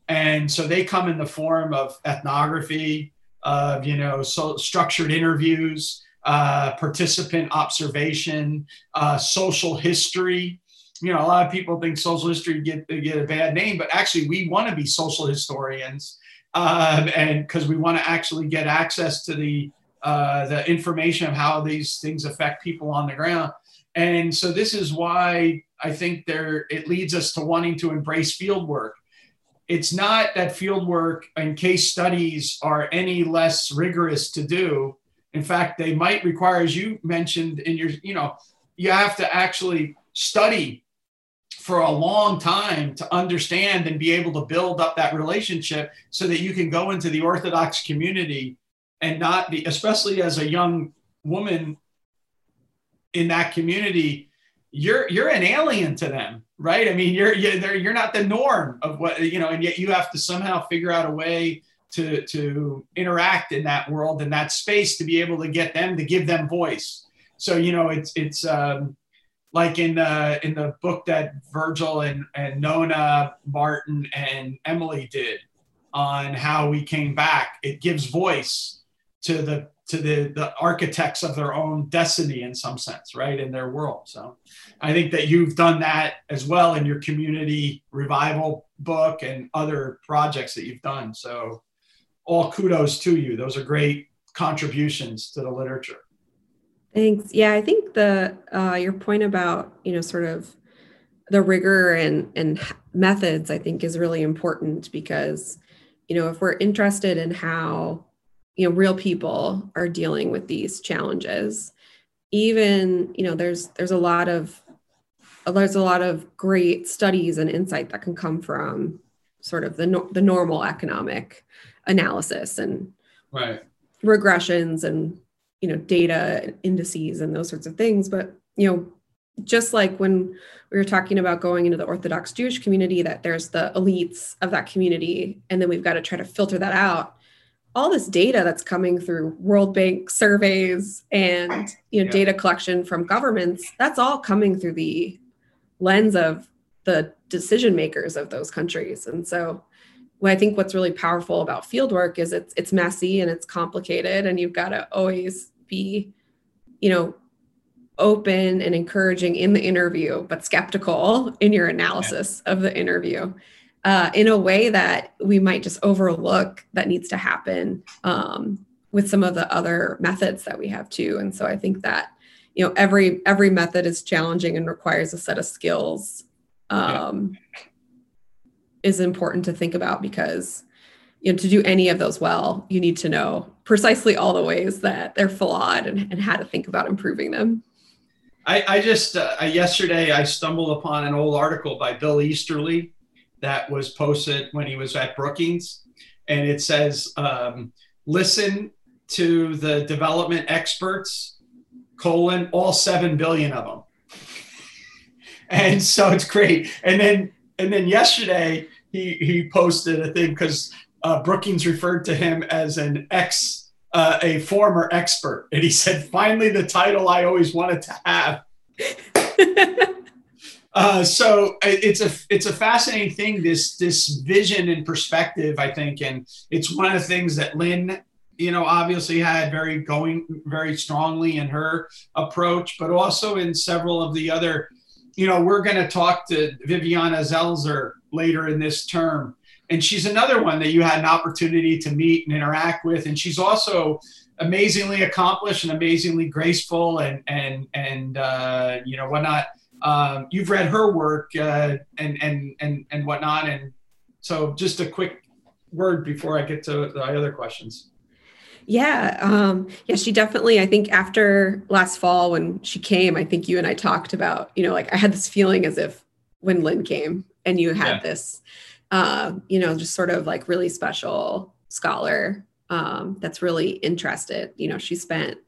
And so they come in the form of ethnography, of, you know, so structured interviews, uh, participant observation, uh, social history. You know, a lot of people think social history get, get a bad name, but actually we want to be social historians. Uh, and because we want to actually get access to the uh, the information of how these things affect people on the ground. And so this is why I think there it leads us to wanting to embrace field work. It's not that field work and case studies are any less rigorous to do. In fact, they might require, as you mentioned in your, you know, you have to actually study for a long time to understand and be able to build up that relationship so that you can go into the Orthodox community and not be, especially as a young woman in that community, you're you're an alien to them, right? I mean, you're you're you're not the norm of what you know, and yet you have to somehow figure out a way to to interact in that world and that space to be able to get them to give them voice. So you know, it's it's um, like in the in the book that Virgil and and Nona Martin and Emily did on how we came back. It gives voice to the to the the architects of their own destiny in some sense right in their world. So i think that you've done that as well in your community revival book and other projects that you've done. So all kudos to you. Those are great contributions to the literature. Thanks. Yeah i think the uh, your point about you know sort of the rigor and and methods i think is really important because you know if we're interested in how you know real people are dealing with these challenges. Even you know there's there's a lot of there's a lot of great studies and insight that can come from sort of the no, the normal economic analysis and right. regressions and you know data indices and those sorts of things. But you know just like when we were talking about going into the orthodox jewish community that there's the elites of that community and then we've got to try to filter that out all this data that's coming through World Bank surveys and you know yeah. data collection from governments that's all coming through the lens of the decision makers of those countries and so I think what's really powerful about fieldwork is it's it's messy and it's complicated and you've got to always be you know open and encouraging in the interview but skeptical in your analysis yeah. of the interview uh, in a way that we might just overlook that needs to happen um, with some of the other methods that we have too. And so I think that you know every every method is challenging and requires a set of skills um, yeah. is important to think about because you know to do any of those well you need to know precisely all the ways that they're flawed and, and how to think about improving them i, I just uh, yesterday i stumbled upon an old article by bill easterly that was posted when he was at Brookings, and it says, um, "Listen to the development experts, colon all seven billion of them." and so it's great. And then and then yesterday he he posted a thing because uh, Brookings referred to him as an ex. Uh, a former expert, and he said, "Finally, the title I always wanted to have." Uh, so it's a it's a fascinating thing this this vision and perspective I think and it's one of the things that Lin you know obviously had very going very strongly in her approach but also in several of the other you know we're going to talk to Viviana Zelizer later in this term. And she's another one that you had an opportunity to meet and interact with and she's also amazingly accomplished and amazingly graceful and and and uh, you know whatnot um, you've read her work uh, and and and and whatnot, and so just a quick word before I get to the other questions. Yeah, um, yeah, she definitely. I think after last fall when she came, I think you and I talked about, you know, like I had this feeling as if when Lin came and you had yeah. this, uh, you know, just sort of like really special scholar um, that's really interested. You know, she spent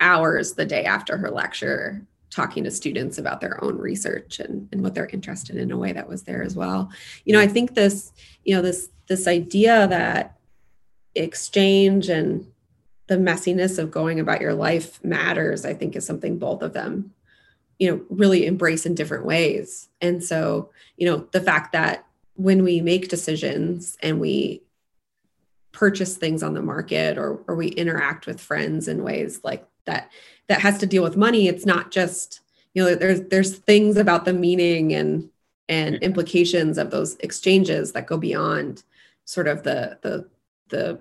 hours the day after her lecture talking to students about their own research and, and what they're interested in, in a way that was there as well. You know i think this you know this this idea that exchange and the messiness of going about your life matters i think is something both of them you know really embrace in different ways. And so you know the fact that when we make decisions and we purchase things on the market or or we interact with friends in ways like that that has to deal with money. It's not just you know there's there's things about the meaning and and implications of those exchanges that go beyond sort of the the the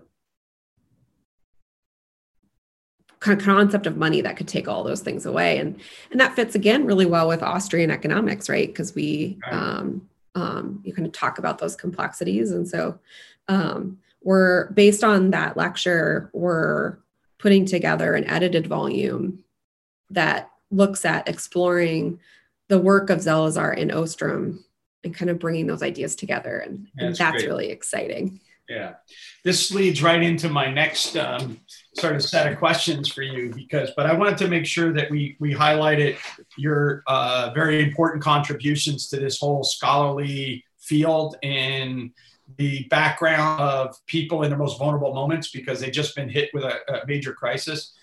concept of money that could take all those things away. And and that fits again really well with austrian economics right? Because we um, um, you kind of talk about those complexities. And so um, we're based on that lecture we're putting together an edited volume that looks at exploring the work of Zelizer and Ostrom and kind of bringing those ideas together. And, and that's, really exciting. Yeah. This leads right into my next um, sort of set of questions for you because but i wanted to make sure that we we highlighted your uh, very important contributions to this whole scholarly field in the background of people in their most vulnerable moments because they've just been hit with a, a major crisis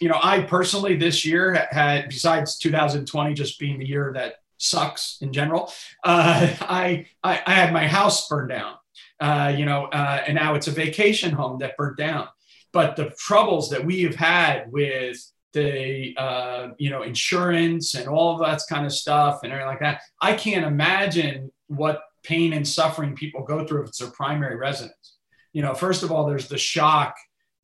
you know i personally this year had besides 2020 just being the year that sucks in general uh, I, I i had my house burned down uh, you know, uh, and now it's a vacation home that burnt down. But the troubles that we have had with the uh, you know insurance and all of that kind of stuff and everything like that, I can't imagine what pain and suffering people go through if it's their primary residence. You know, first of all, there's the shock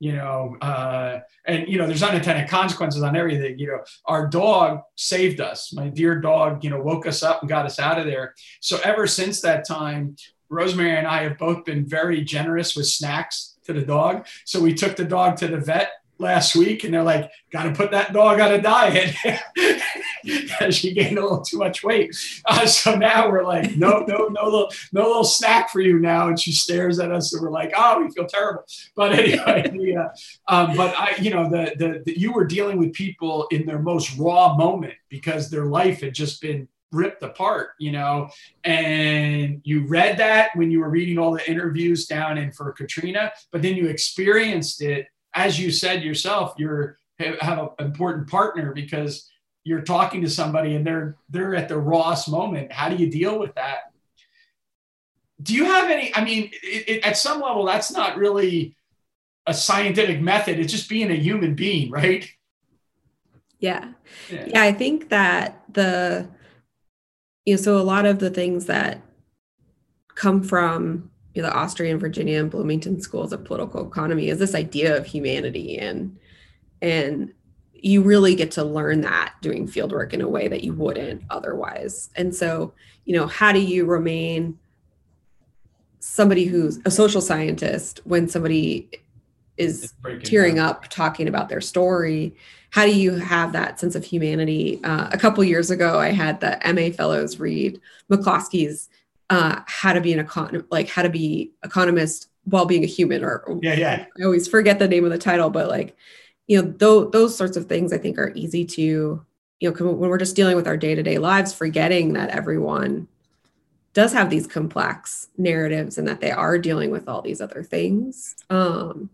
you know, uh, and you know, there's unintended consequences on everything. You know, our dog saved us. My dear dog, you know, woke us up and got us out of there. So ever since that time, Rosemary and I have both been very generous with snacks to the dog. So we took the dog to the vet last week and they're like, got to put that dog on a diet she gained a little too much weight. Uh, so now we're like, no, no, no little, no little snack for you now. And she stares at us and we're like, oh, we feel terrible. But anyway, yeah. Um, but I, you know, the, the, the, you were dealing with people in their most raw moment because their life had just been ripped apart, you know. And you read that when you were reading all the interviews down in for Katrina, but then you experienced it, as you said yourself, you're have an important partner because you're talking to somebody and they're they're at the rawest moment. How do you deal with that? Do you have any? I mean, it, it, at some level, that's not really a scientific method. It's just being a human being, right? Yeah. yeah. Yeah. I think that the you know, so a lot of the things that come from you know, the Austrian, Virginia, and Bloomington schools of political economy is this idea of humanity and and you really get to learn that doing fieldwork in a way that you wouldn't otherwise. And so, you know, how do you remain somebody who's a social scientist when somebody is tearing down. up talking about their story how do you have that sense of humanity uh, a couple years ago i had the ma fellows read mccloskey's uh, how to be an econ like how to be economist while being a human or yeah yeah i always forget the name of the title but like you know th- those sorts of things i think are easy to you know when we're just dealing with our day-to-day lives forgetting that everyone does have these complex narratives and that they are dealing with all these other things. Um,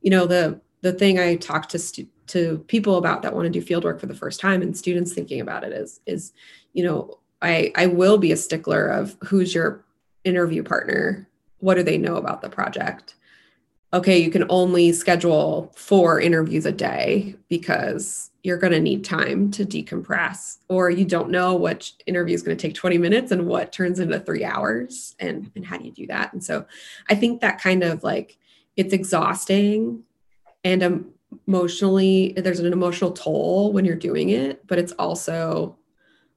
you know the the thing i talk to stu- to people about that want to do field work for the first time and students thinking about it is is you know i i will be a stickler of who's your interview partner? What do they know about the project okay you can only schedule four interviews a day because you're going to need time to decompress or you don't know which interview is going to take 20 minutes and what turns into three hours and and how do you do that? And so i think that kind of like it's exhausting and um, emotionally there's an emotional toll when you're doing it but it's also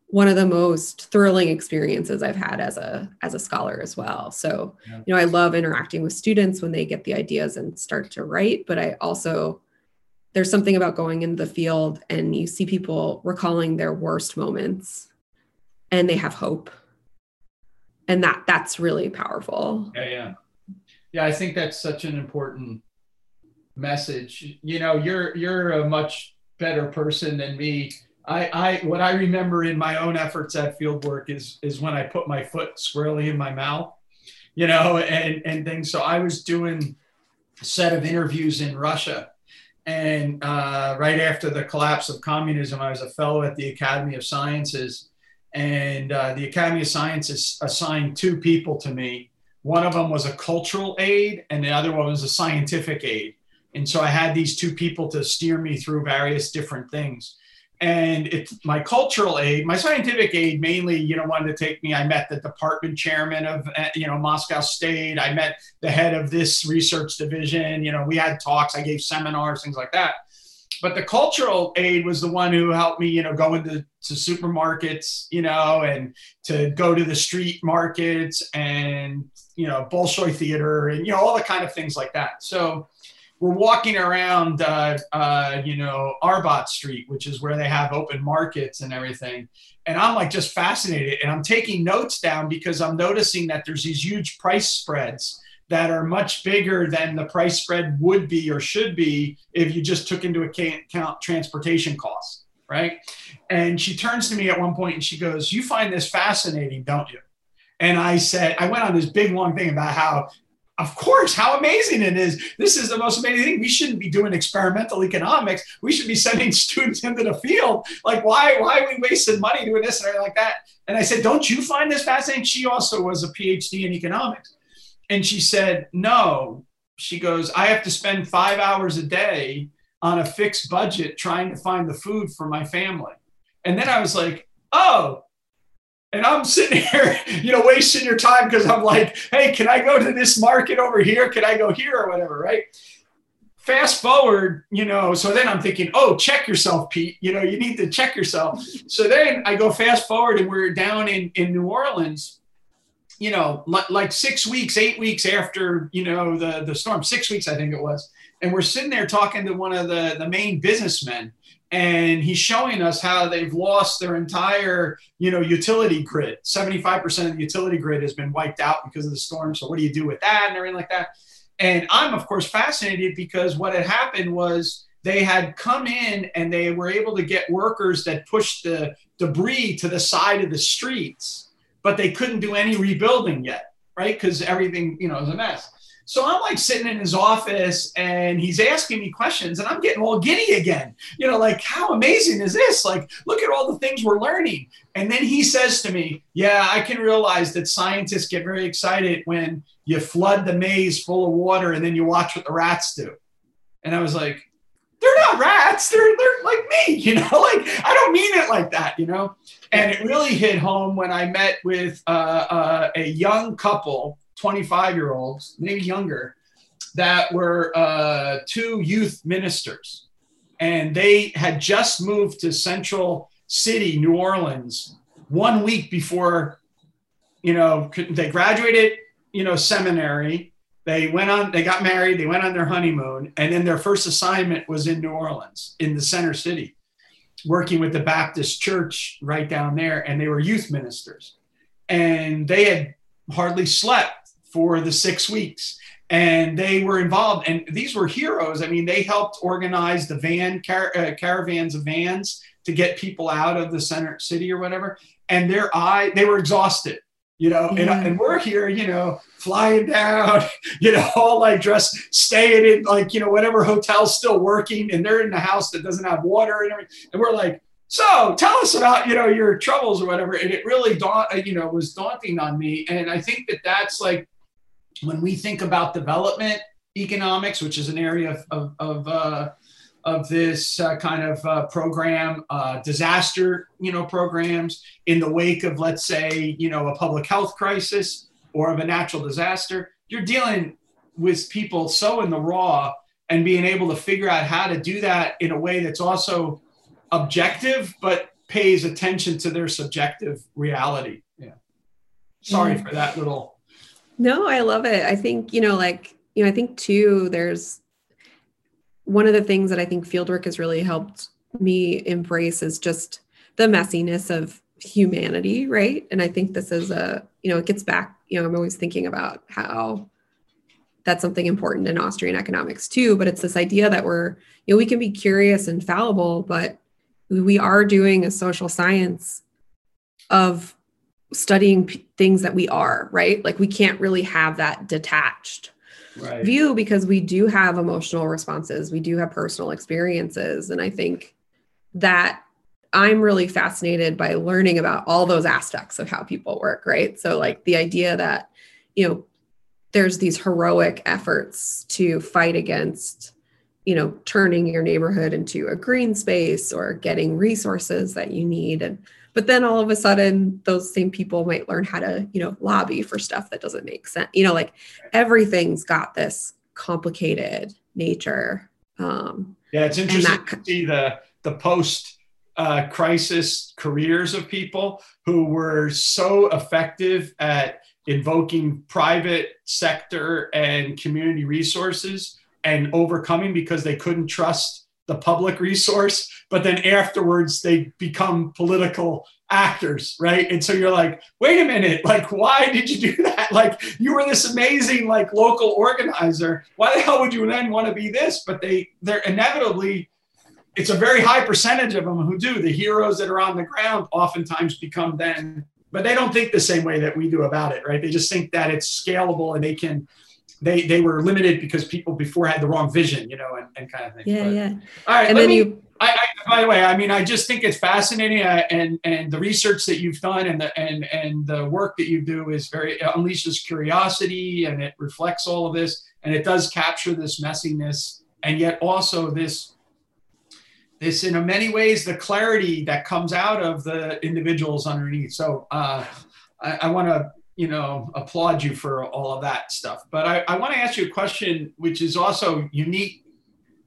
one of the most thrilling experiences i've had as a as a scholar as well so yeah. you know i love interacting with students when they get the ideas and start to write but i also there's something about going into the field and you see people recalling their worst moments and they have hope and that that's really powerful yeah yeah yeah i think that's such an important message you know you're you're a much better person than me. I, I what I remember in my own efforts at field work is is when I put my foot squarely in my mouth, you know, and and things. So I was doing a set of interviews in Russia, and uh, right after the collapse of communism, I was a fellow at the Academy of Sciences, and uh, the Academy of Sciences assigned two people to me. One of them was a cultural aide, and the other one was a scientific aide. And so I had these two people to steer me through various different things and it's my cultural aid my scientific aid mainly you know wanted to take me. I met the department chairman of uh, you know moscow state. I met the head of this research division. You know we had talks. I gave seminars things like that. But the cultural aid was the one who helped me you know go into to supermarkets you know and to go to the street markets and you know bolshoi theater and you know all the kind of things like that. So we're walking around, uh, uh, you know, Arbat Street, which is where they have open markets and everything. And I'm like just fascinated. And I'm taking notes down because I'm noticing that there's these huge price spreads that are much bigger than the price spread would be or should be if you just took into account transportation costs, right? And she turns to me at one point and she goes, You find this fascinating, don't you? And I said, I went on this big long thing about how of course, how amazing it is. This is the most amazing thing. We shouldn't be doing experimental economics. We should be sending students into the field. Like, why, why are we wasting money doing this and like that? And I said, Don't you find this fascinating? She also was a PhD in economics. And she said, No. She goes, I have to spend five hours a day on a fixed budget trying to find the food for my family. And then I was like, Oh, and I'm sitting here, you know, wasting your time because I'm like, hey, can I go to this market over here? Can I go here or whatever, right? Fast forward, you know, so then I'm thinking, oh, check yourself, Pete. You know, you need to check yourself. So then I go fast forward and we're down in, in New Orleans, you know, like, six weeks, eight weeks after, you know, the, the storm, six weeks, I think it was. And we're sitting there talking to one of the, the main businessmen and he's showing us how they've lost their entire you know utility grid. 75% of the utility grid has been wiped out because of the storm. So what do you do with that and everything like that? And i'm of course fascinated because what had happened was they had come in and they were able to get workers that pushed the debris to the side of the streets but they couldn't do any rebuilding yet right? Because everything you know is a mess so I'm like sitting in his office and he's asking me questions and I'm getting all giddy again. You know, like, how amazing is this? Like, look at all the things we're learning. And then he says to me, Yeah, I can realize that scientists get very excited when you flood the maze full of water and then you watch what the rats do. And I was like, they're not rats. They're they're like me, you know. Like I don't mean it like that, you know. And it really hit home when I met with uh, uh, a young couple 25 year olds, maybe younger, that were uh, two youth ministers. And they had just moved to Central City, New Orleans, one week before, you know, they graduated, you know, seminary. They went on, they got married, they went on their honeymoon, and then their first assignment was in New Orleans, in the center city, working with the Baptist church right down there. And they were youth ministers. And they had hardly slept for the six weeks. And they were involved and these were heroes. I mean they helped organize the van car, uh, caravans of vans to get people out of the center city or whatever. And their eye they were exhausted you know yeah. and, and we're here you know flying down you know all like dressed staying in like you know whatever hotel's still working and they're in the house that doesn't have water and everything. And we're like so tell us about you know your troubles or whatever. And it really daunt you know was daunting on me. And i think that that's like when we think about development economics, which is an area of, of, of, uh, of this uh, kind of uh, program, uh, disaster, you know, programs in the wake of, let's say, you know, a public health crisis or of a natural disaster, you're dealing with people so in the raw and being able to figure out how to do that in a way that's also objective, but pays attention to their subjective reality. Yeah. Sorry mm-hmm. for that little no, I love it. I think, you know, like, you know, I think too, there's one of the things that I think fieldwork has really helped me embrace is just the messiness of humanity, right? And I think this is a, you know, it gets back, you know, I'm always thinking about how that's something important in Austrian economics too. But it's this idea that we're, you know, we can be curious and fallible, but we are doing a social science of studying p- things that we are, right? Like we can't really have that detached right. view because we do have emotional responses, we do have personal experiences. And I think that I'm really fascinated by learning about all those aspects of how people work, right? So, like the idea that, you know, there's these heroic efforts to fight against you know turning your neighborhood into a green space or getting resources that you need and but then all of a sudden those same people might learn how to you know lobby for stuff that doesn't make sense you know like everything's got this complicated nature um yeah it's interesting that, to see the the post uh, crisis careers of people who were so effective at invoking private sector and community resources and overcoming because they couldn't trust the public resource but then afterwards they become political actors right? And so you're like wait a minute like why did you do that? Like you were this amazing like local organizer. Why the hell would you then want to be this? But they they're inevitably it's a very high percentage of them who do. The heroes that are on the ground oftentimes become then but they don't think the same way that we do about it, right? They just think that it's scalable and they can they they were limited because people before had the wrong vision, you know, and, and kind of thing. Yeah, but, yeah. All right, and then me, you. I, I, by the way, I mean, I just think it's fascinating, uh, and and the research that you've done and the and and the work that you do is very unleashes curiosity, and it reflects all of this, and it does capture this messiness, and yet also this this in many ways the clarity that comes out of the individuals underneath so uh, i, I want to you know applaud you for all of that stuff but i, I want to ask you a question which is also unique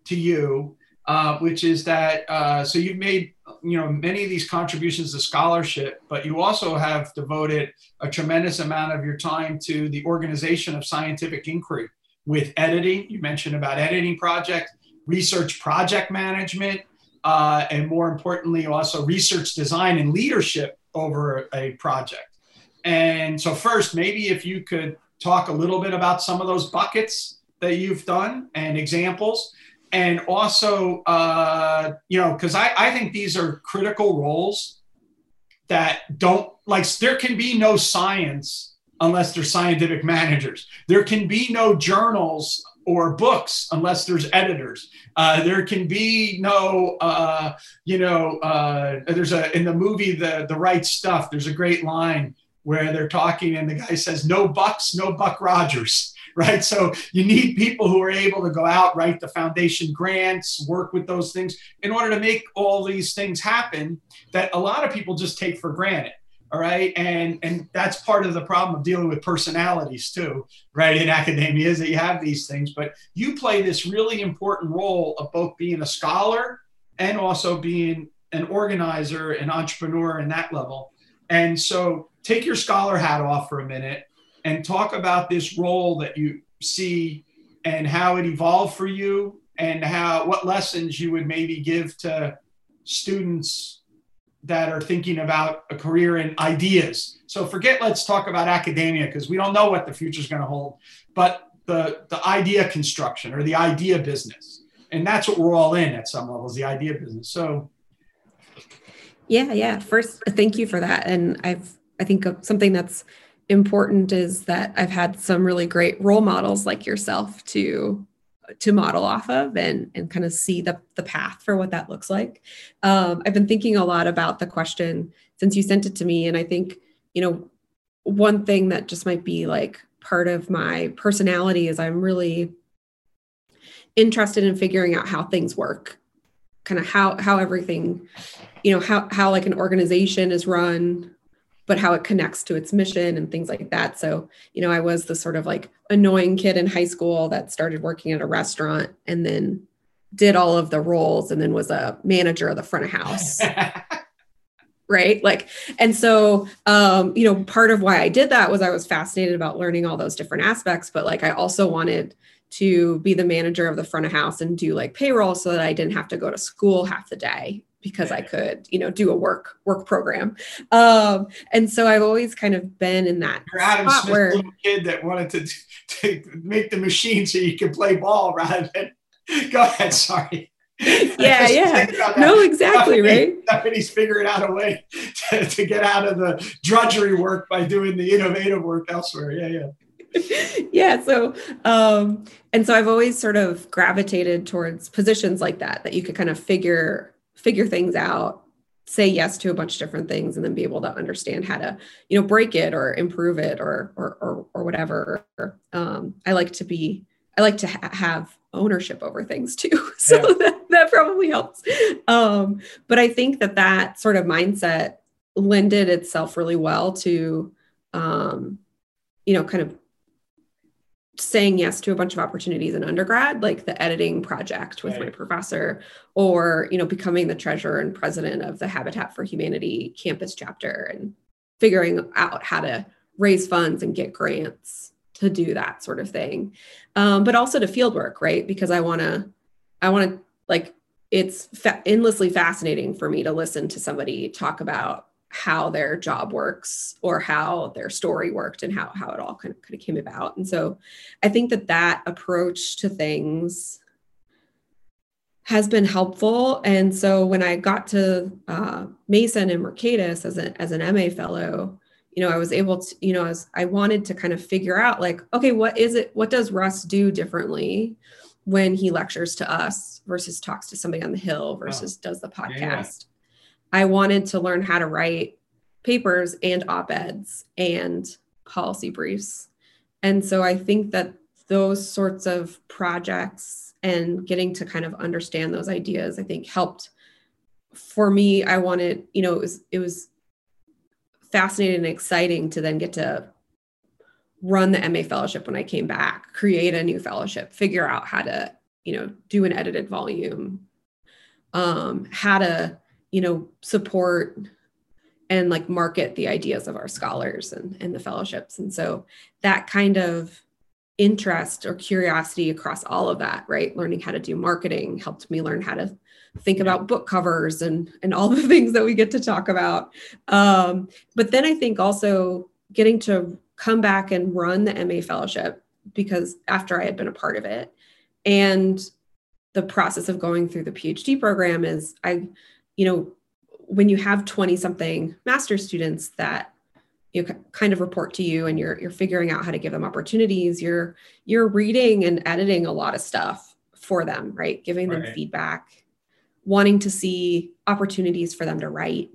to you uh, which is that uh, so you've made you know many of these contributions to scholarship but you also have devoted a tremendous amount of your time to the organization of scientific inquiry with editing you mentioned about editing project research project management uh, and more importantly, also research design and leadership over a project. And so, first, maybe if you could talk a little bit about some of those buckets that you've done and examples. And also, uh, you know, because I, I think these are critical roles that don't like, there can be no science unless there's scientific managers. There can be no journals or books unless there's editors. Uh, there can be no, uh, you know, uh, there's a in the movie the the right stuff. There's a great line where they're talking and the guy says, "No bucks, no Buck Rogers." Right. So you need people who are able to go out, write the foundation grants, work with those things in order to make all these things happen that a lot of people just take for granted all right and and that's part of the problem of dealing with personalities too right in academia is that you have these things but you play this really important role of both being a scholar and also being an organizer an entrepreneur in that level and so take your scholar hat off for a minute and talk about this role that you see and how it evolved for you and how what lessons you would maybe give to students that are thinking about a career in ideas. So forget let's talk about academia because we don't know what the future is going to hold, but the the idea construction or the idea business. And that's what we're all in at some levels, the idea business. So yeah, yeah. First, thank you for that. And I've I think something that's important is that I've had some really great role models like yourself to to model off of and and kind of see the the path for what that looks like. Um, I've been thinking a lot about the question since you sent it to me, and I think you know one thing that just might be like part of my personality is I'm really interested in figuring out how things work, kind of how how everything, you know, how how like an organization is run, but how it connects to its mission and things like that. So, you know, I was the sort of like annoying kid in high school that started working at a restaurant and then did all of the roles and then was a manager of the front of house. right like and so um you know part of why i did that was i was fascinated about learning all those different aspects but like i also wanted to be the manager of the front of house and do like payroll so that i didn't have to go to school half the day because I could, you know, do a work work program. Um, and so I've always kind of been in that You're where, little kid that wanted to, to make the machine so you could play ball rather than go ahead. Sorry. Yeah, yeah. No, exactly, right? Somebody's figuring out a way to, to get out of the drudgery work by doing the innovative work elsewhere. Yeah, yeah yeah so um and so i've always sort of gravitated towards positions like that that you could kind of figure figure things out say yes to a bunch of different things and then be able to understand how to you know break it or improve it or or or, or whatever. Um i like to be i like to ha- have ownership over things too. So yeah. that, that probably helps. Um but i think that that sort of mindset lended itself really well to um you know kind of saying yes to a bunch of opportunities in undergrad like the editing project with right. my professor or you know becoming the treasurer and president of the habitat for humanity campus chapter and figuring out how to raise funds and get grants to do that sort of thing um, but also to field work right because i want to i want to like it's fa- endlessly fascinating for me to listen to somebody talk about how their job works or how their story worked and how, how it all kind of, kind of came about. And so I think that that approach to things has been helpful. And so when I got to uh, Mason and Mercatus as, a, as an MA fellow, you know, I was able to, you know, as I wanted to kind of figure out like, okay, what is it, what does Russ do differently when he lectures to us versus talks to somebody on the Hill versus oh. does the podcast? Yeah I wanted to learn how to write papers and op eds and policy briefs. And so I think that those sorts of projects and getting to kind of understand those ideas, I think helped for me. I wanted, you know, it was, it was fascinating and exciting to then get to run the MA fellowship when I came back, create a new fellowship, figure out how to, you know, do an edited volume, um, how to you know support and like market the ideas of our scholars and, and the fellowships. And so that kind of interest or curiosity across all of that right? Learning how to do marketing helped me learn how to think about book covers and and all the things that we get to talk about. Um, but then i think also getting to come back and run the ma fellowship because after i had been a part of it and the process of going through the phd program is i you know, when you have 20 something master's students that you know, kind of report to you and you're you're figuring out how to give them opportunities, you're you're reading and editing a lot of stuff for them, right? Giving them right. feedback, wanting to see opportunities for them to write.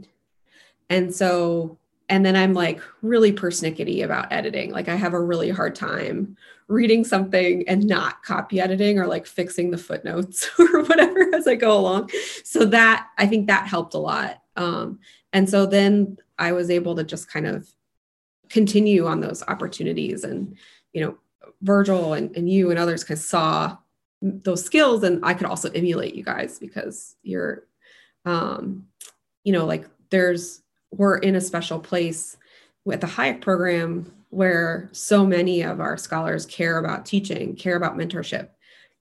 And so and then I'm like really persnickety about editing. Like I have a really hard time reading something and not copy editing or like fixing the footnotes or whatever as I go along. So that I think that helped a lot. Um, and so then I was able to just kind of continue on those opportunities and you know Virgil and, and you and others kind of saw those skills and I could also emulate you guys because you're um you know like there's we're in a special place with the Hayek program where so many of our scholars care about teaching, care about mentorship,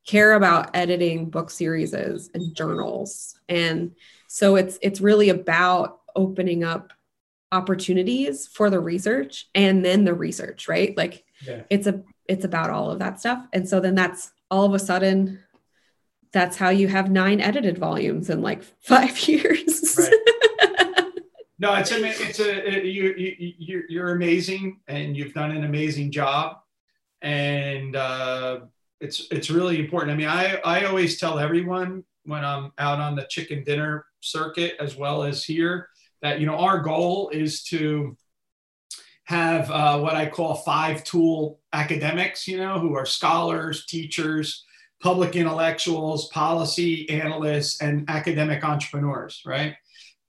care about editing book series and journals. And so it's it's really about opening up opportunities for the research and then the research, right? Like yeah. it's a it's about all of that stuff. And so then that's all of a sudden that's how you have nine edited volumes in like five years. Right. No, it's a, it's a, it, you, you, you're amazing and you've done an amazing job. And uh, it's, it's really important. I mean, I, I always tell everyone when I'm out on the chicken dinner circuit, as well as here, that, you know, our goal is to have uh, what I call five tool academics, you know, who are scholars, teachers, public intellectuals, policy analysts, and academic entrepreneurs, right?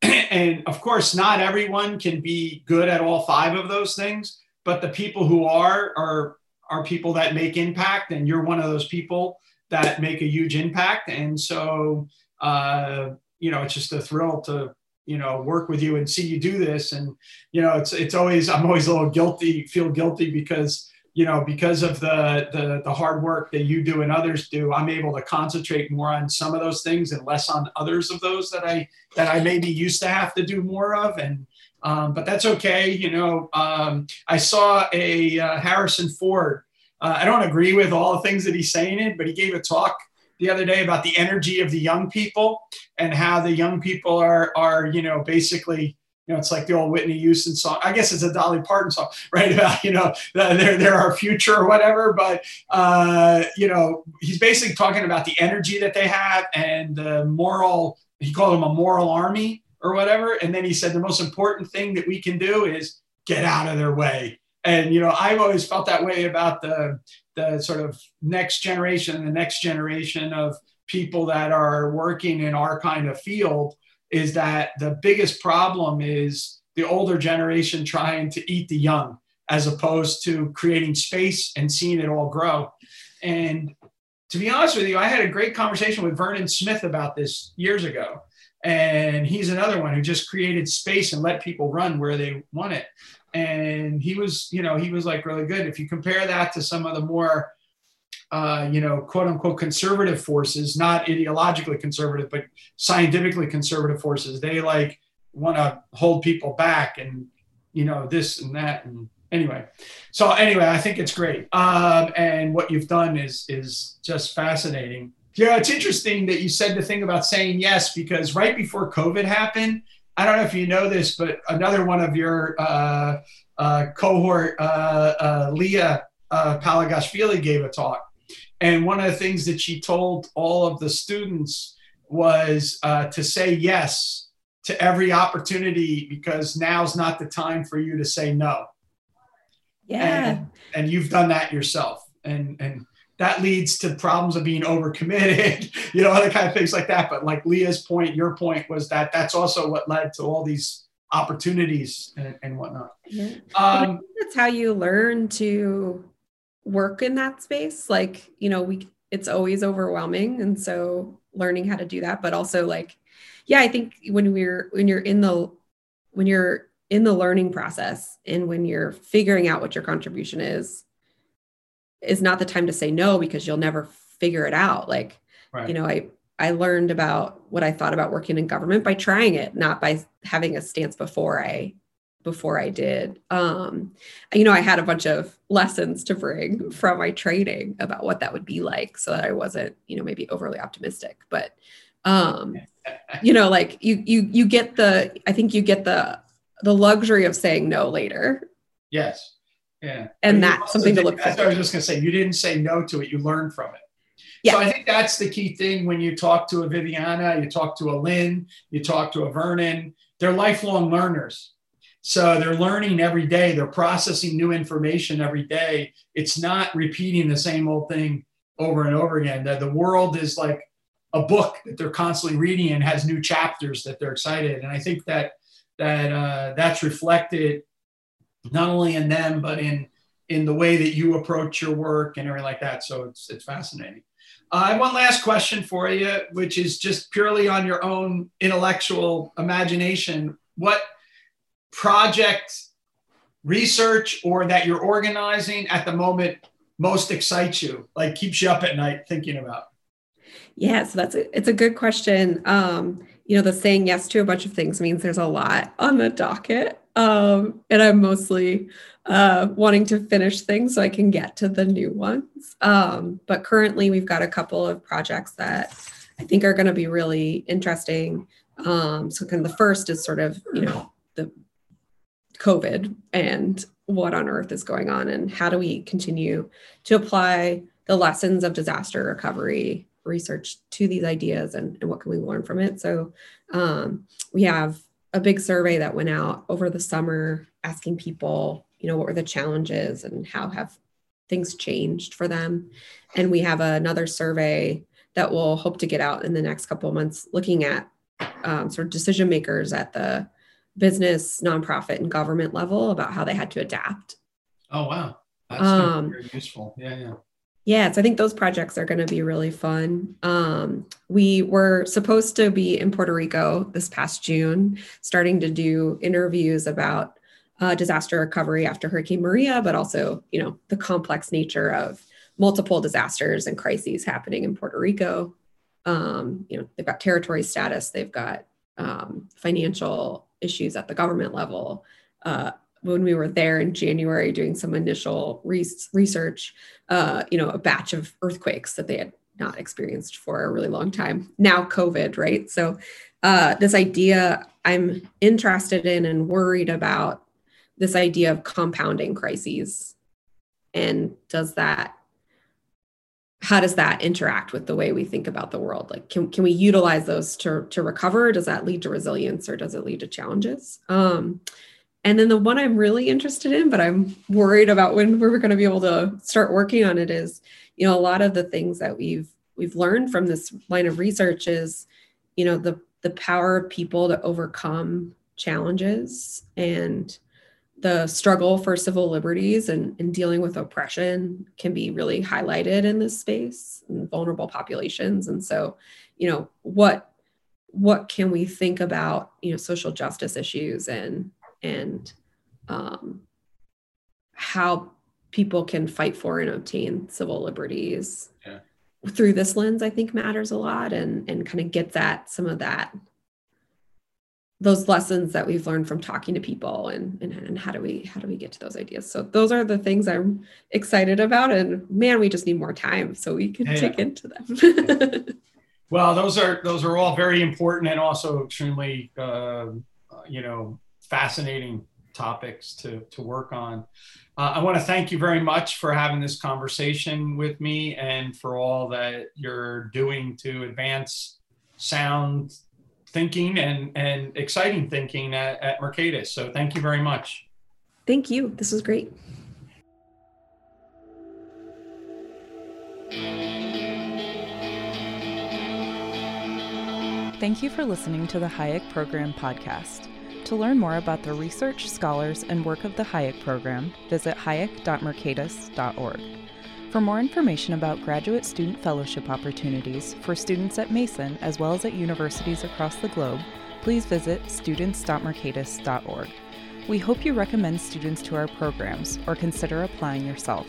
and of course, not everyone can be good at all five of those things, but the people who are are are people that make impact, and you're one of those people that make a huge impact. And so, uh, you know, it's just a thrill to you know work with you and see you do this. And you know, it's it's always I'm always a little guilty, feel guilty because you know, because of the, the the hard work that you do and others do, I'm able to concentrate more on some of those things and less on others of those that I that I maybe used to have to do more of. And um, but that's okay. You know, um, I saw a uh, Harrison Ford. Uh, I don't agree with all the things that he's saying it, but he gave a talk the other day about the energy of the young people and how the young people are are you know basically you know, it's like the old Whitney Houston song. I guess it's a Dolly Parton song, right? About you know, they're they're our future or whatever. But uh, you know, he's basically talking about the energy that they have and the moral. He called them a moral army or whatever. And then he said the most important thing that we can do is get out of their way. And you know, I've always felt that way about the the sort of next generation, the next generation of people that are working in our kind of field is that the biggest problem is the older generation trying to eat the young as opposed to creating space and seeing it all grow. And to be honest with you, I had a great conversation with Vernon Smith about this years ago. And he's another one who just created space and let people run where they want it. And he was, you know, he was like really good. If you compare that to some of the more uh, you know, quote unquote conservative forces, not ideologically conservative, but scientifically conservative forces. They like want to hold people back and, you know, this and that. And anyway, so anyway, I think it's great. Um, and what you've done is, is just fascinating. Yeah, it's interesting that you said the thing about saying yes, because right before COVID happened, I don't know if you know this, but another one of your uh, uh, cohort, uh, uh Liya uh, Palagashvili, gave a talk and one of the things that she told all of the students was uh, to say yes to every opportunity because now's not the time for you to say no. Yeah. And, and you've done that yourself. And, and that leads to problems of being overcommitted, you know, other kind of things like that. But like Liya's point, your point was that that's also what led to all these opportunities and, and whatnot. Yeah. Um, that's how you learn to work in that space like you know we it's always overwhelming and so learning how to do that but also like yeah i think when we're when you're in the when you're in the learning process and when you're figuring out what your contribution is is not the time to say no because you'll never figure it out like right. you know i i learned about what i thought about working in government by trying it not by having a stance before i before I did. Um, you know, I had a bunch of lessons to bring from my training about what that would be like so that I wasn't, you know, maybe overly optimistic. But um, you know, like you you you get the I think you get the the luxury of saying no later. Yes. Yeah. And that's something did, to look what I was just gonna say. You didn't say no to it, you learned from it. Yeah. So I think that's the key thing when you talk to a Viviana, you talk to a Lin, you talk to a Vernon, they're lifelong learners so they're learning every day, they're processing new information every day. It's not repeating the same old thing over and over again. That the world is like a book that they're constantly reading and has new chapters that they're excited. And I think that that uh, that's reflected not only in them but in in the way that you approach your work and everything like that. So it's it's fascinating. Uh, I have one last question for you, which is just purely on your own intellectual imagination. What project research or that you're organizing at the moment most excites you like keeps you up at night thinking about? Yeah so that's a, it's a good question. Um you know the saying yes to a bunch of things means there's a lot on the docket um and i'm mostly uh wanting to finish things so i can get to the new ones. Um but currently we've got a couple of projects that i think are going to be really interesting. Um so kind of the first is sort of you know the COVID and what on earth is going on and how do we continue to apply the lessons of disaster recovery research to these ideas and, and what can we learn from it? So um, we have a big survey that went out over the summer asking people you know what were the challenges and how have things changed for them? And we have another survey that we'll hope to get out in the next couple of months looking at um, sort of decision makers at the business, nonprofit, and government level about how they had to adapt. Oh wow, that's um, very useful. Yeah, yeah. Yeah, so I think those projects are going to be really fun. Um, we were supposed to be in Puerto Rico this past June, starting to do interviews about uh, disaster recovery after Hurricane Maria, but also, you know, the complex nature of multiple disasters and crises happening in Puerto Rico. Um, you know, they've got territory status, they've got um, financial issues at the government level. Uh, when we were there in January doing some initial re- research, uh, you know, a batch of earthquakes that they had not experienced for a really long time. Now, COVID, right? So, uh, this idea I'm interested in and worried about this idea of compounding crises. And does that, how does that interact with the way we think about the world? Like, can, can we utilize those to, to recover? Does that lead to resilience or does it lead to challenges? Um, and then the one I'm really interested in, but I'm worried about when we're going to be able to start working on it is, you know, a lot of the things that we've we've learned from this line of research is, you know, the the power of people to overcome challenges and the struggle for civil liberties and, and dealing with oppression can be really highlighted in this space and vulnerable populations and so you know what what can we think about you know social justice issues and and um, how people can fight for and obtain civil liberties yeah. through this lens i think matters a lot and and kind of gets at some of that those lessons that we've learned from talking to people and, and, and how do we how do we get to those ideas. So those are the things i'm excited about and man we just need more time so we can yeah. dig into them. Well those are those are all very important and also extremely uh, you know fascinating topics to to work on. Uh, i want to thank you very much for having this conversation with me and for all that you're doing to advance sound thinking and, and exciting thinking at, at Mercatus. So thank you very much. Thank you. This was great. Thank you for listening to the Hayek Program podcast. To learn more about the research, scholars, and work of the Hayek Program, visit hayek.mercatus.org. For more information about graduate student fellowship opportunities for students at Mason as well as at universities across the globe, please visit students.mercatus.org. We hope you recommend students to our programs or consider applying yourself.